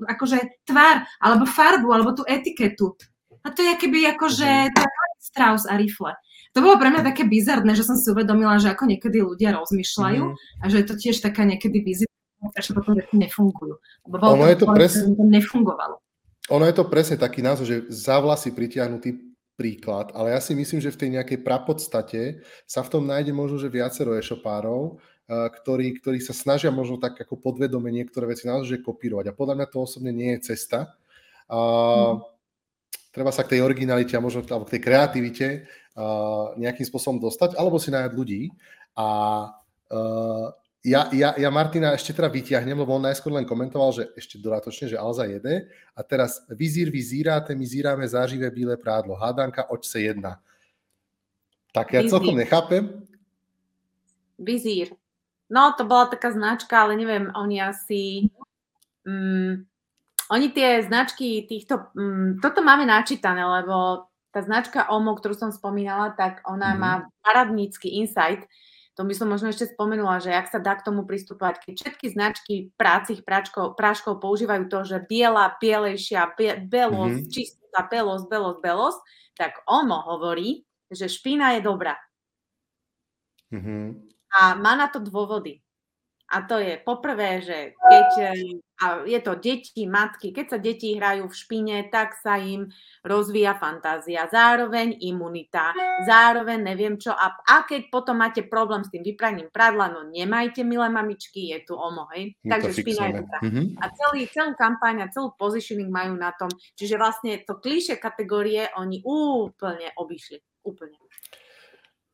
akože tvár, alebo farbu, alebo tú etiketu. A to je keby akože mm. Strauss a rifle to bolo pre mňa také bizarné, že som si uvedomila, že ako niekedy ľudia rozmýšľajú mm. a že je to tiež taká niekedy vizitka, že potom nefungujú. Lebo ono je to presne, nefungovalo. Ono je to presne taký názor, že za vlasy pritiahnutý príklad, ale ja si myslím, že v tej nejakej prapodstate sa v tom nájde možno, že viacero e-shopárov, ktorí, ktorí sa snažia možno tak ako podvedome niektoré veci naozaj kopírovať. A podľa mňa to osobne nie je cesta. A, mm. Treba sa k tej originalite a možno alebo k tej kreativite nejakým spôsobom dostať, alebo si nájať ľudí. A uh, ja, ja, ja Martina ešte teda vyťahnem, lebo on najskôr len komentoval, že ešte dodatočne, že Alza jede. A teraz vizír vyzíráte, my zíráme záživé bílé prádlo. Hádanka, očce jedna. Tak ja Vizír. celkom nechápem. Vizír. No, to bola taká značka, ale neviem, oni asi... Mm, oni tie značky týchto... Mm, toto máme načítané, lebo tá značka OMO, ktorú som spomínala, tak ona mm-hmm. má paradnícky insight. To by som možno ešte spomenula, že ak sa dá k tomu pristúpať, keď všetky značky prácich práčkov, práškov používajú to, že biela, bielejšia, be, belosť, mm-hmm. čistá, belosť, belosť, belosť, tak OMO hovorí, že špína je dobrá. Mm-hmm. A má na to dôvody. A to je poprvé, že keď a je to deti, matky, keď sa deti hrajú v špine, tak sa im rozvíja fantázia, zároveň imunita, zároveň neviem čo. A, a keď potom máte problém s tým vypraním pradla, no nemajte, milé mamičky, je tu omo, hej. No Takže špina je dobrá. Mm-hmm. A celý, celú kampaň a celú positioning majú na tom. Čiže vlastne to klíše kategórie oni úplne obišli. Úplne.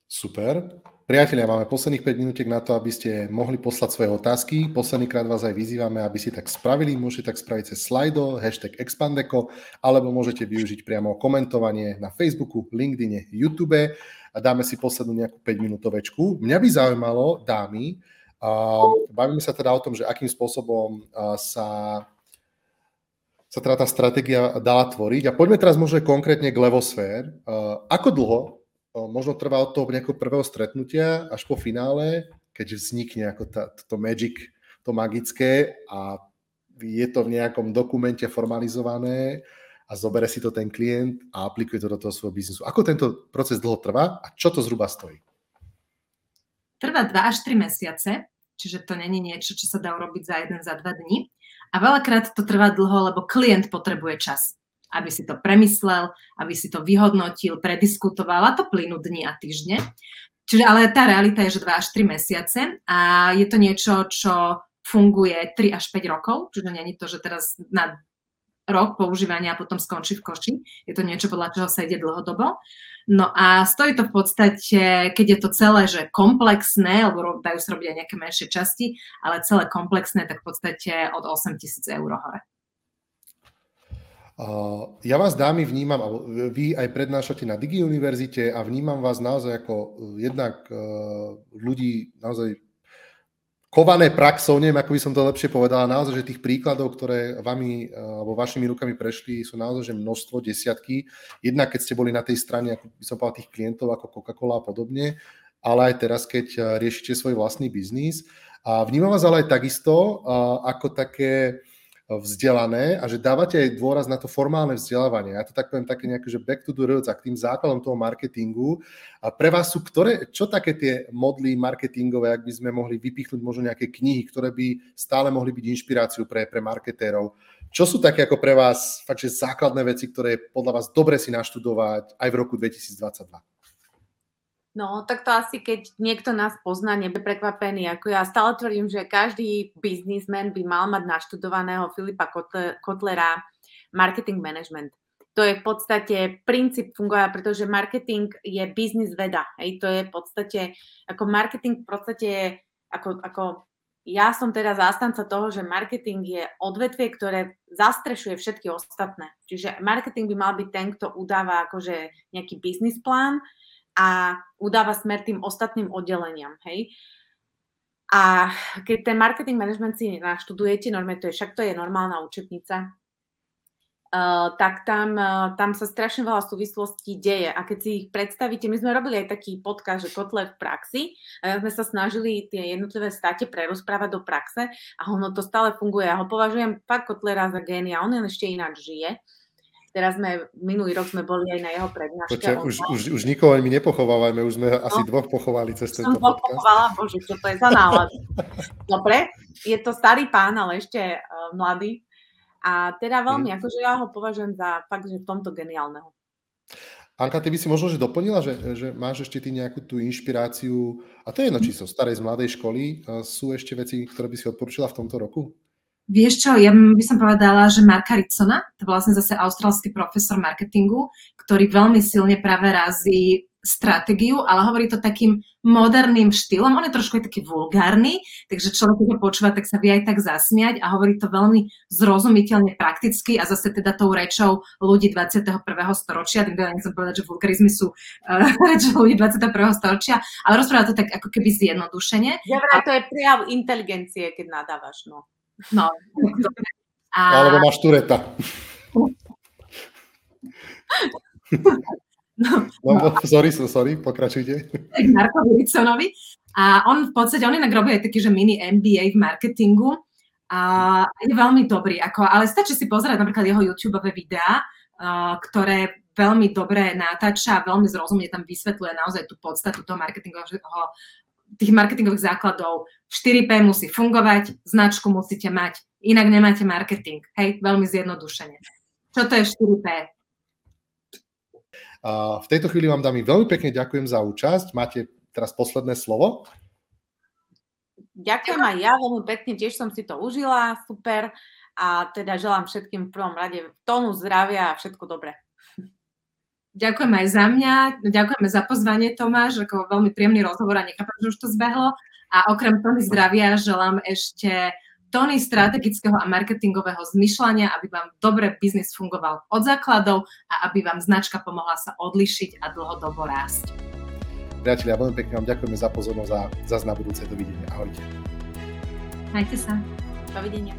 Super. Priatelia, máme posledných 5 minútiek na to, aby ste mohli poslať svoje otázky. Posledný krát vás aj vyzývame, aby ste tak spravili. Môžete tak spraviť cez Slido, hashtag Expandeco, alebo môžete využiť priamo komentovanie na Facebooku, LinkedIne, YouTube a dáme si poslednú nejakú 5 minútovečku. Mňa by zaujímalo, dámy, a bavíme sa teda o tom, že akým spôsobom sa sa teda tá stratégia dala tvoriť. A poďme teraz možno konkrétne k Levosfér. Ako dlho možno trvá od toho nejakého prvého stretnutia až po finále, keď vznikne ako tá, to magic, to magické a je to v nejakom dokumente formalizované a zobere si to ten klient a aplikuje to do toho svojho biznisu. Ako tento proces dlho trvá a čo to zhruba stojí? Trvá 2 až 3 mesiace, čiže to není niečo, čo sa dá urobiť za jeden, za dva dní. A veľakrát to trvá dlho, lebo klient potrebuje čas aby si to premyslel, aby si to vyhodnotil, prediskutoval a to plynú dni a týždne. Čiže ale tá realita je, že 2 až 3 mesiace a je to niečo, čo funguje 3 až 5 rokov, čiže je to, že teraz na rok používania a potom skončí v koši. Je to niečo, podľa čoho sa ide dlhodobo. No a stojí to v podstate, keď je to celé, že komplexné, alebo dajú sa robiť aj nejaké menšie časti, ale celé komplexné, tak v podstate od 8 tisíc eur hore. Ja vás dámy vnímam, alebo vy aj prednášate na Digi univerzite a vnímam vás naozaj ako e, jednak e, ľudí naozaj kované praxou, neviem, ako by som to lepšie povedala, naozaj, že tých príkladov, ktoré vami e, alebo vašimi rukami prešli, sú naozaj že množstvo, desiatky. Jednak keď ste boli na tej strane, ako by som povedal, tých klientov ako Coca-Cola a podobne, ale aj teraz, keď riešite svoj vlastný biznis. A vnímam vás ale aj takisto ako také vzdelané a že dávate aj dôraz na to formálne vzdelávanie. Ja to tak poviem také nejaké, že back to the roots a k tým základom toho marketingu. A pre vás sú ktoré, čo také tie modly marketingové, ak by sme mohli vypichnúť možno nejaké knihy, ktoré by stále mohli byť inšpiráciu pre, pre marketérov. Čo sú také ako pre vás fakt, že základné veci, ktoré je podľa vás dobre si naštudovať aj v roku 2022? No, tak to asi, keď niekto nás pozná, nebude prekvapený. Ako ja stále tvrdím, že každý biznismen by mal mať naštudovaného Filipa Kotlera marketing management. To je v podstate princíp fungovania, pretože marketing je biznis veda. Hej, to je v podstate, ako marketing v podstate je, ako, ako ja som teda zástanca toho, že marketing je odvetvie, ktoré zastrešuje všetky ostatné. Čiže marketing by mal byť ten, kto udáva akože nejaký biznis plán, a udáva smer tým ostatným oddeleniam. Hej? A keď ten marketing management si naštudujete, normálne to je, však to je normálna učebnica, Uh, tak tam, uh, tam sa strašne veľa súvislostí deje. A keď si ich predstavíte, my sme robili aj taký podcast, že kotle v praxi, a sme sa snažili tie jednotlivé státe prerozprávať do praxe a ono to stále funguje. Ja ho považujem fakt Kotlera za génia, on ešte ináč žije. Teraz sme, minulý rok sme boli aj na jeho prednáške. Počkej, už, už, už nikoho my nepochovávame, už sme no, asi dvoch pochovali cez tento podcast. Som pochovala, bože, čo to je za nálad. Dobre, je to starý pán, ale ešte uh, mladý. A teda veľmi, hmm. akože ja ho považujem za fakt, že v tomto geniálneho. Anka, ty by si možno že doplnila, že, že máš ešte ty nejakú tú inšpiráciu, a to je jedno, či zo starej, z mladej školy, sú ešte veci, ktoré by si odporúčila v tomto roku? Vieš čo, ja by som povedala, že Marka Ritsona, to vlastne zase australský profesor marketingu, ktorý veľmi silne práve razí stratégiu, ale hovorí to takým moderným štýlom. On je trošku aj taký vulgárny, takže človek, keď ho počúva, tak sa vie aj tak zasmiať a hovorí to veľmi zrozumiteľne prakticky a zase teda tou rečou ľudí 21. storočia. Tým nechcem povedať, že vulgarizmy sú uh, rečou ľudí 21. storočia, ale rozpráva to tak ako keby zjednodušene. Ja vraj, to je prejav inteligencie, keď nadávaš, no. No, a... Alebo máš tureta. No, no, no, sorry, sorry, pokračujte. Marko Wilsonovi. A on v podstate, on inak robí aj taký, že mini MBA v marketingu a je veľmi dobrý. Ako, ale stačí si pozerať napríklad jeho YouTube videá, uh, ktoré veľmi dobre natáča veľmi zrozumne tam vysvetľuje naozaj tú podstatu toho marketingového tých marketingových základov. 4P musí fungovať, značku musíte mať, inak nemáte marketing. Hej, veľmi zjednodušene. Čo to je 4P? A v tejto chvíli vám dámy veľmi pekne ďakujem za účasť. Máte teraz posledné slovo. Ďakujem aj ja veľmi pekne, tiež som si to užila, super. A teda želám všetkým v prvom rade tónu zdravia a všetko dobré. Ďakujem aj za mňa, ďakujeme za pozvanie Tomáš, ako veľmi príjemný rozhovor a nechápam, že už to zbehlo. A okrem toho zdravia želám ešte tóny strategického a marketingového zmyšľania, aby vám dobre biznis fungoval od základov a aby vám značka pomohla sa odlišiť a dlhodobo rásť. Priatelia, veľmi pekne vám ďakujeme za pozornosť a zase na budúce dovidenia. Ahojte. Majte sa. Dovidenia.